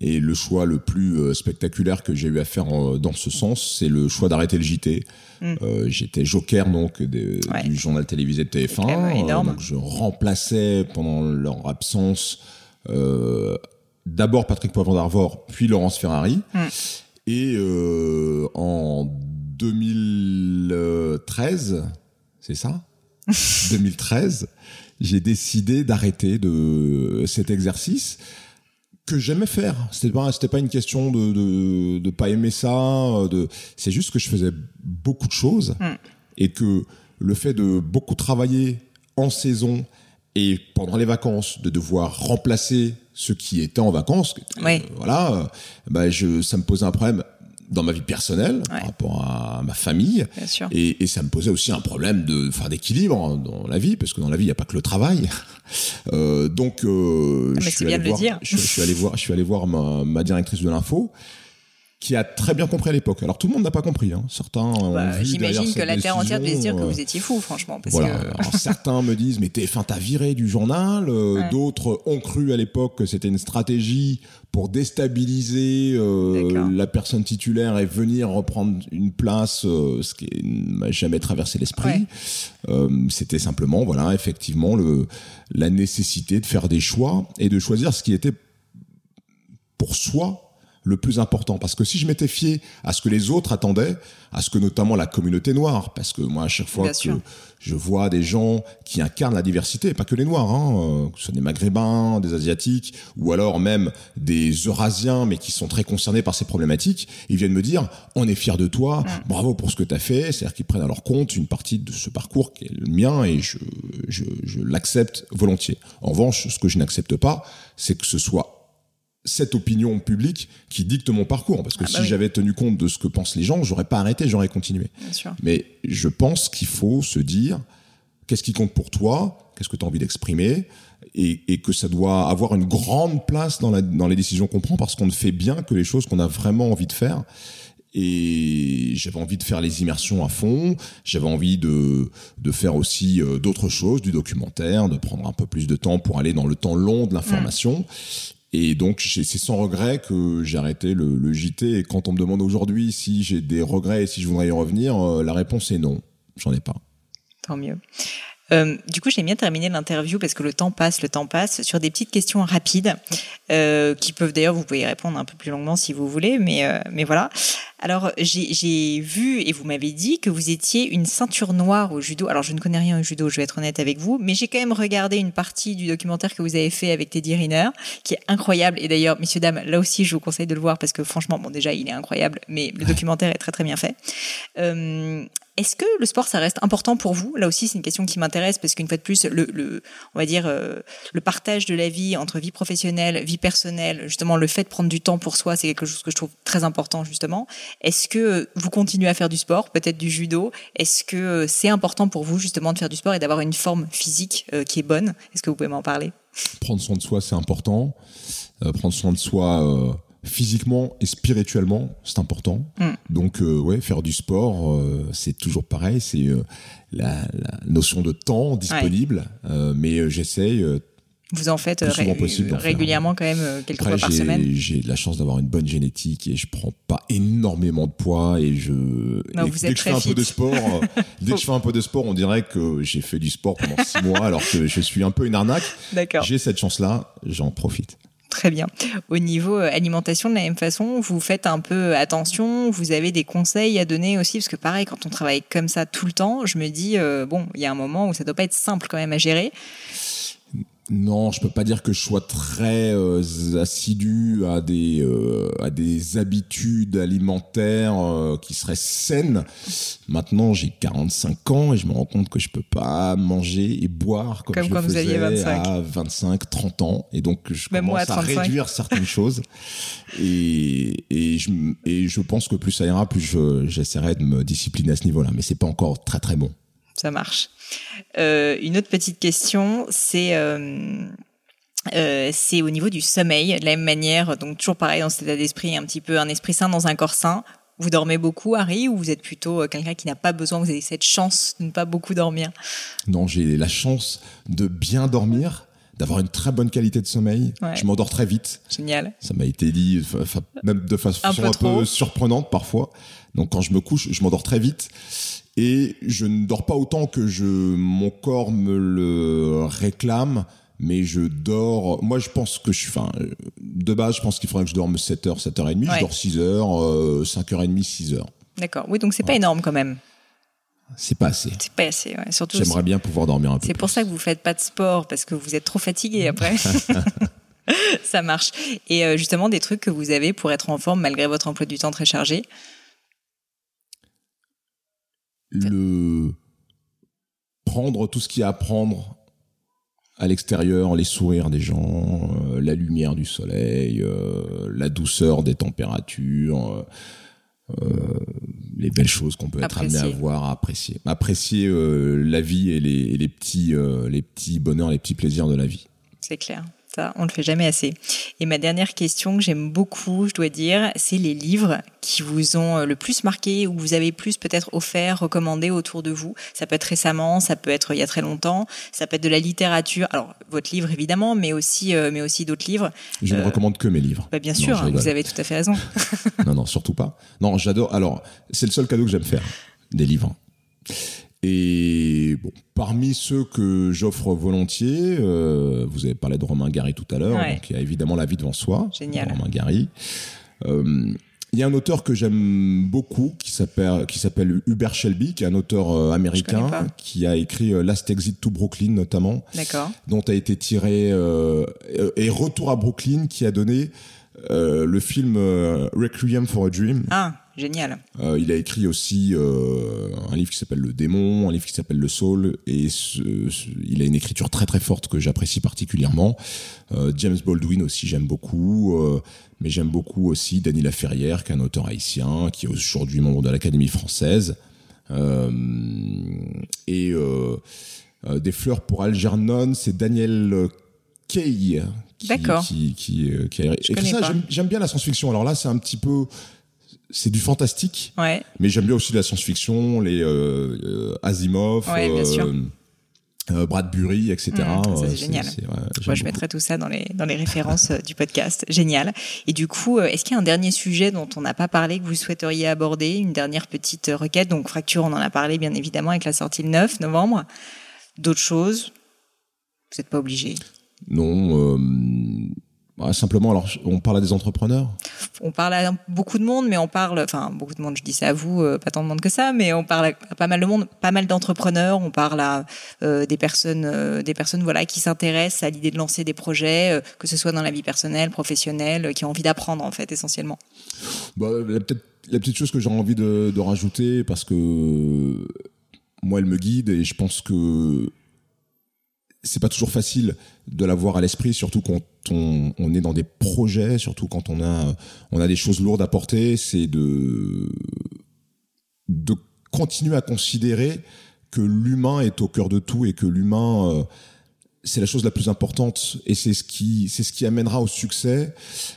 Et le choix le plus euh, spectaculaire que j'ai eu à faire euh, dans ce sens, c'est le choix d'arrêter le JT. Mm. Euh, J'étais joker donc des- Ouais. du journal télévisé de TF1. C'est quand même énorme. donc je remplaçais pendant leur absence d'abord Patrick Poivre d'Arvor, puis Laurence Ferrari. Mm. Et en 2013, c'est ça? 2013, j'ai décidé d'arrêter de cet exercice que j'aimais faire. C'était pas, c'était pas une question de, de, de pas aimer ça, euh, de, c'est juste que je faisais beaucoup de choses Mm. et que le fait de beaucoup travailler en saison et pendant les vacances, de devoir remplacer ceux qui étaient en vacances, Oui. euh, voilà, euh, bah je, ça me posait un problème dans ma vie personnelle Ouais. par rapport à ma famille Bien sûr. et, et ça me posait aussi un problème de, enfin, d'équilibre dans la vie, parce que dans la vie, il n'y a pas que le travail. Euh, donc, euh, Ah, je suis allé voir, je suis allé voir, je suis allé voir ma, ma directrice de l'info, qui a très bien compris à l'époque. Alors tout le monde n'a pas compris. Hein. Certains bah, J'imagine que la terre entière devait se dire que vous étiez fou, franchement. Parce voilà. Que... certains me disent mais TF1 t'as viré du journal. D'autres ont cru à l'époque que c'était une stratégie pour déstabiliser euh, la personne titulaire et venir reprendre une place, euh, ce qui ne m'a jamais traversé l'esprit. Euh, c'était simplement, voilà, effectivement, le, la nécessité de faire des choix et de choisir ce qui était pour soi le plus important. Parce que si je m'étais fié à ce que les autres attendaient, à ce que notamment la communauté noire, parce que moi, à chaque fois que je vois des gens qui incarnent la diversité, pas que les noirs, hein, euh, que ce soit des maghrébins, des asiatiques, ou alors même des eurasiens, mais qui sont très concernés par ces problématiques, ils viennent me dire, on est fiers de toi, bravo pour ce que tu as fait, c'est-à-dire qu'ils prennent à leur compte une partie de ce parcours qui est le mien, et je, je, je l'accepte volontiers. En revanche, ce que je n'accepte pas, c'est que ce soit cette opinion publique qui dicte mon parcours. Parce que ah bah si j'avais tenu compte de ce que pensent les gens, j'aurais pas arrêté, j'aurais continué. Mais je pense qu'il faut se dire qu'est-ce qui compte pour toi, qu'est-ce que tu as envie d'exprimer, et, que ça doit avoir une grande place dans, dans les décisions qu'on prend parce qu'on ne fait bien que les choses qu'on a vraiment envie de faire. Et j'avais envie de faire les immersions à fond, j'avais envie de, de faire aussi euh, d'autres choses, du documentaire, de prendre un peu plus de temps pour aller dans le temps long de l'information. Et donc, c'est sans regret que j'ai arrêté le, JT. Et quand on me demande aujourd'hui si j'ai des regrets et si je voudrais y revenir, euh, la réponse est non. J'en ai pas. Tant mieux. Euh, du coup, j'ai bien terminé l'interview parce que le temps passe, le temps passe, sur des petites questions rapides euh, qui peuvent d'ailleurs, vous pouvez y répondre un peu plus longuement si vous voulez, mais mais voilà. Alors, j'ai vu et vous m'avez dit que vous étiez une ceinture noire au judo. Alors, je ne connais rien au judo, je vais être honnête avec vous, mais j'ai quand même regardé une partie du documentaire que vous avez fait avec Teddy Riner, qui est incroyable. Et d'ailleurs, messieurs dames, là aussi, je vous conseille de le voir parce que franchement, bon, déjà, il est incroyable, mais le documentaire est très très bien fait. Euh, est-ce que le sport, ça reste important pour vous? Là aussi, c'est une question qui m'intéresse parce qu'une fois de plus, le, le, on va dire, euh, le partage de la vie entre vie professionnelle, vie personnelle, justement, le fait de prendre du temps pour soi, c'est quelque chose que je trouve très important, justement. Est-ce que vous continuez à faire du sport, peut-être du judo? Est-ce que c'est important pour vous, justement, de faire du sport et d'avoir une forme physique euh, qui est bonne? Est-ce que vous pouvez m'en parler? Prendre soin de soi, c'est important. Euh, prendre soin de soi physiquement et spirituellement, c'est important. Mm. Donc, euh, ouais, faire du sport, euh, c'est toujours pareil. C'est euh, la, la, notion de temps disponible, mais j'essaye. vous en faites régulièrement quand même quelques fois par semaine? J'ai de la chance d'avoir une bonne génétique et je prends pas énormément de poids et je. vous dès que je fais un peu de sport, dès que je fais un peu de sport, on dirait que j'ai fait du sport pendant six mois alors que je suis un peu une arnaque. D'accord. J'ai cette chance-là, j'en profite. Très bien. Au niveau euh, alimentation, de la même façon, vous faites un peu attention, vous avez des conseils à donner aussi, parce que pareil, quand on travaille comme ça tout le temps, je me dis, euh, bon, il y a un moment où ça doit pas être simple quand même à gérer. Non, je peux pas dire que je sois très euh, assidu à des euh, à des habitudes alimentaires euh, qui seraient saines. Maintenant, j'ai 45 ans et je me rends compte que je peux pas manger et boire comme, je le faisais 25. à 25, 30 ans. Et donc je commence à, réduire certaines choses. Et et je et je pense que plus ça ira, plus j'essaierai de me discipliner à ce niveau-là, mais c'est pas encore très très bon ça marche. Euh, une autre petite question, c'est euh, euh, c'est au niveau du sommeil. De la même manière, donc toujours pareil dans cet état d'esprit, un petit peu un esprit sain dans un corps sain. Vous dormez beaucoup, Harry, ou vous êtes plutôt quelqu'un qui n'a pas besoin, vous avez cette chance de ne pas beaucoup dormir? Non, j'ai la chance de bien dormir, d'avoir une très bonne qualité de sommeil. Je m'endors très vite. Génial. Ça m'a été dit, même de façon un peu, un peu surprenante parfois. Donc quand je me couche, je m'endors très vite et je ne dors pas autant que je mon corps me le réclame mais je dors moi je pense que je suis enfin de base je pense qu'il faudrait que je dorme 7h 7h30 je dors 6h 5h30 6h D'accord. Oui, donc c'est pas énorme quand même. C'est pas assez. C'est pas assez, ouais. Surtout. J'aimerais bien pouvoir dormir un peu. C'est pour ça que vous faites pas de sport parce que vous êtes trop fatigué après. ça marche. Et euh, justement, des trucs que vous avez pour être en forme malgré votre emploi du temps très chargé le prendre tout ce qu'il y a à prendre à l'extérieur, les sourires des gens, euh, la lumière du soleil, euh, la douceur des températures, euh, les belles choses qu'on peut être amené à voir, à apprécier. Apprécier la vie et les, les petits, les petits bonheurs, les petits plaisirs de la vie. C'est clair Ça, on le fait jamais assez. Et ma dernière question que j'aime beaucoup, je dois dire, c'est les livres qui vous ont euh, le plus marqué ou vous avez plus peut-être offert, recommandé autour de vous. Ça peut être récemment, ça peut être il y a très longtemps, ça peut être de la littérature. Alors votre livre évidemment, mais aussi euh, mais aussi d'autres livres. Je ne recommande que mes livres. Bah, bien sûr, vous avez tout à fait raison. non non, surtout pas. Non, j'adore. Alors c'est le seul cadeau que j'aime faire, des livres. Et bon, parmi ceux que j'offre volontiers, euh, vous avez parlé de Romain Gary tout à l'heure, donc il y a évidemment La vie devant soi, Génial. Romain Gary. Euh, il y a un auteur que j'aime beaucoup qui s'appelle qui s'appelle Hubert Shelby, qui est un auteur euh, américain qui a écrit Last Exit to Brooklyn notamment, dont a été tiré euh, et Retour à Brooklyn qui a donné le film Requiem for a Dream. Ah. Génial. Euh, il a écrit aussi euh, un livre qui s'appelle Le Démon, un livre qui s'appelle Le Soul, et ce, il a une écriture très très forte que j'apprécie particulièrement. Euh, James Baldwin aussi j'aime beaucoup, mais j'aime beaucoup aussi Denis Laferrière, qui est un auteur haïtien, qui est aujourd'hui membre de l'Académie française. Et Des fleurs pour Algernon, c'est Daniel Kay qui, qui, qui, qui, a écrit ça. J'aime bien la science-fiction. Alors là, c'est un petit peu c'est du fantastique. Ouais. Mais j'aime bien aussi la science-fiction, les euh, euh Asimov, euh, euh, Bradbury, etc. Mmh, c'est génial. Moi, je mettrai tout ça dans les dans les références du podcast. Génial. Et du coup, est-ce qu'il y a un dernier sujet dont on n'a pas parlé que vous souhaiteriez aborder, une dernière petite requête? Donc, fracture, on en a parlé bien évidemment avec la sortie le 9 novembre. D'autres choses? Vous n'êtes pas obligé. Non. Bah, simplement, alors, on parle à des entrepreneurs On parle à beaucoup de monde, mais on parle, enfin, beaucoup de monde, je dis ça à vous, euh, pas tant de monde que ça, mais on parle à pas mal de monde, pas mal d'entrepreneurs, on parle à euh, des personnes, euh, des personnes, voilà, qui s'intéressent à l'idée de lancer des projets, que ce soit dans la vie personnelle, professionnelle, qui ont envie d'apprendre, en fait, essentiellement. Bah, peut-être la petite chose que j'ai envie de, de rajouter, parce que moi, elle me guide et je pense que c'est pas toujours facile de l'avoir à l'esprit, surtout quand on, on, est dans des projets, surtout quand on a, on a des choses lourdes à porter, c'est de, de continuer à considérer que l'humain est au cœur de tout et que l'humain, euh, c'est la chose la plus importante et c'est ce qui, c'est ce qui amènera au succès.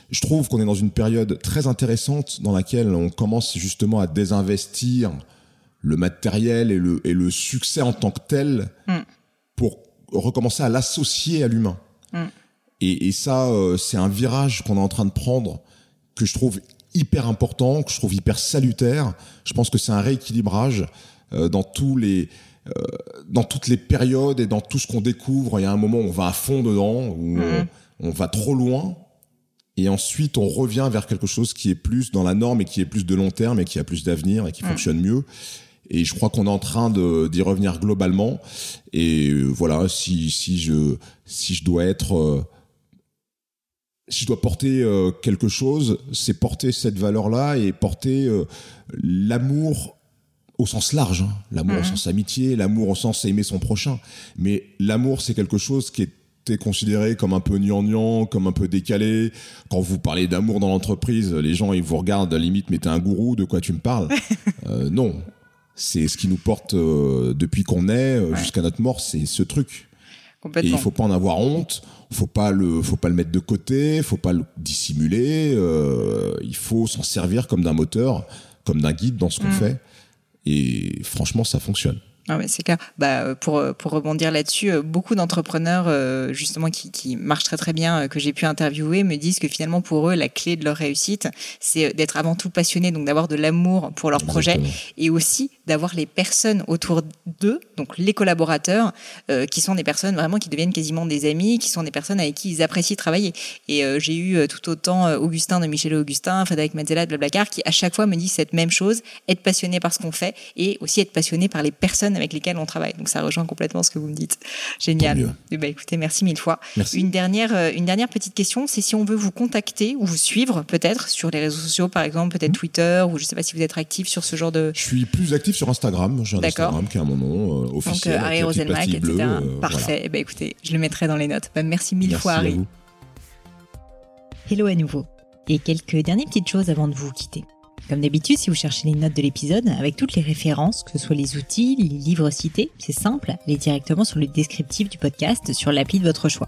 Je trouve qu'on est dans une période très intéressante dans laquelle on commence justement à désinvestir le matériel et le, et le succès en tant que tel mm. pour recommencer à l'associer à l'humain. Mm. Et, et, ça, euh, c'est un virage qu'on est en train de prendre que je trouve hyper important, que je trouve hyper salutaire. Je pense que c'est un rééquilibrage euh, dans tous les euh, dans toutes les périodes et dans tout ce qu'on découvre. Il y a un moment où on va à fond dedans, où mm. on, va trop loin, et ensuite on revient vers quelque chose qui est plus dans la norme et qui est plus de long terme et qui a plus d'avenir et qui mm. fonctionne mieux. Et je crois qu'on est en train d'y revenir globalement. Et euh, voilà, si, si, je, si je dois être... Euh, si je dois porter euh, quelque chose, c'est porter cette valeur-là et porter l'amour au sens large, hein. l'amour au mhm. sens amitié, l'amour au sens aimer son prochain. Mais l'amour, c'est quelque chose qui est considéré comme un peu gnangnan, comme un peu décalé. Quand vous parlez d'amour dans l'entreprise, les gens ils vous regardent à la limite, mais t'es un gourou, de quoi tu me parles? Euh, Non, c'est ce qui nous porte euh, depuis qu'on est euh, jusqu'à notre mort, c'est ce truc. Et il faut pas en avoir honte, faut pas le, faut pas le mettre de côté, faut pas le dissimuler. Euh, il faut s'en servir comme d'un moteur, comme d'un guide dans ce qu'on mm. fait. Et franchement, ça fonctionne. Ah c'est clair. Bah, pour, pour rebondir là-dessus, beaucoup d'entrepreneurs euh, justement qui, qui marchent très très bien, que j'ai pu interviewer, me disent que finalement pour eux, la clé de leur réussite, c'est d'être avant tout passionné, donc d'avoir de l'amour pour leur projet et aussi d'avoir les personnes autour d'eux, donc les collaborateurs, qui sont des personnes vraiment qui deviennent quasiment des amis, qui sont des personnes avec qui ils apprécient travailler. Et j'ai eu tout autant Augustin de Michel Augustin, Frédéric Mazzella de Blablacar, qui à chaque fois me disent cette même chose, être passionné par ce qu'on fait et aussi être passionné par les personnes avec lesquels on travaille. Donc ça rejoint complètement ce que vous me dites. Génial. Et ben, écoutez, merci mille fois. Une dernière, euh, une dernière petite question, c'est si on veut vous contacter ou vous suivre peut-être sur les réseaux sociaux, par exemple peut-être hmm. Twitter ou je ne sais pas si vous êtes actif sur ce genre de. Je suis plus actif sur Instagram. J'ai un Instagram qui a mon nom euh, officiel. Donc Harry Rosenmack, etc. Euh, Parfait. Eh ben, écoutez, je le mettrai dans les notes. Ben, merci mille fois Harry. Hello à nouveau. Et quelques dernières petites choses avant de vous quitter. Comme d'habitude, si vous cherchez les notes de l'épisode, avec toutes les références, que ce soit les outils, les livres cités, c'est simple, allez directement sur le descriptif du podcast sur l'appli de votre choix.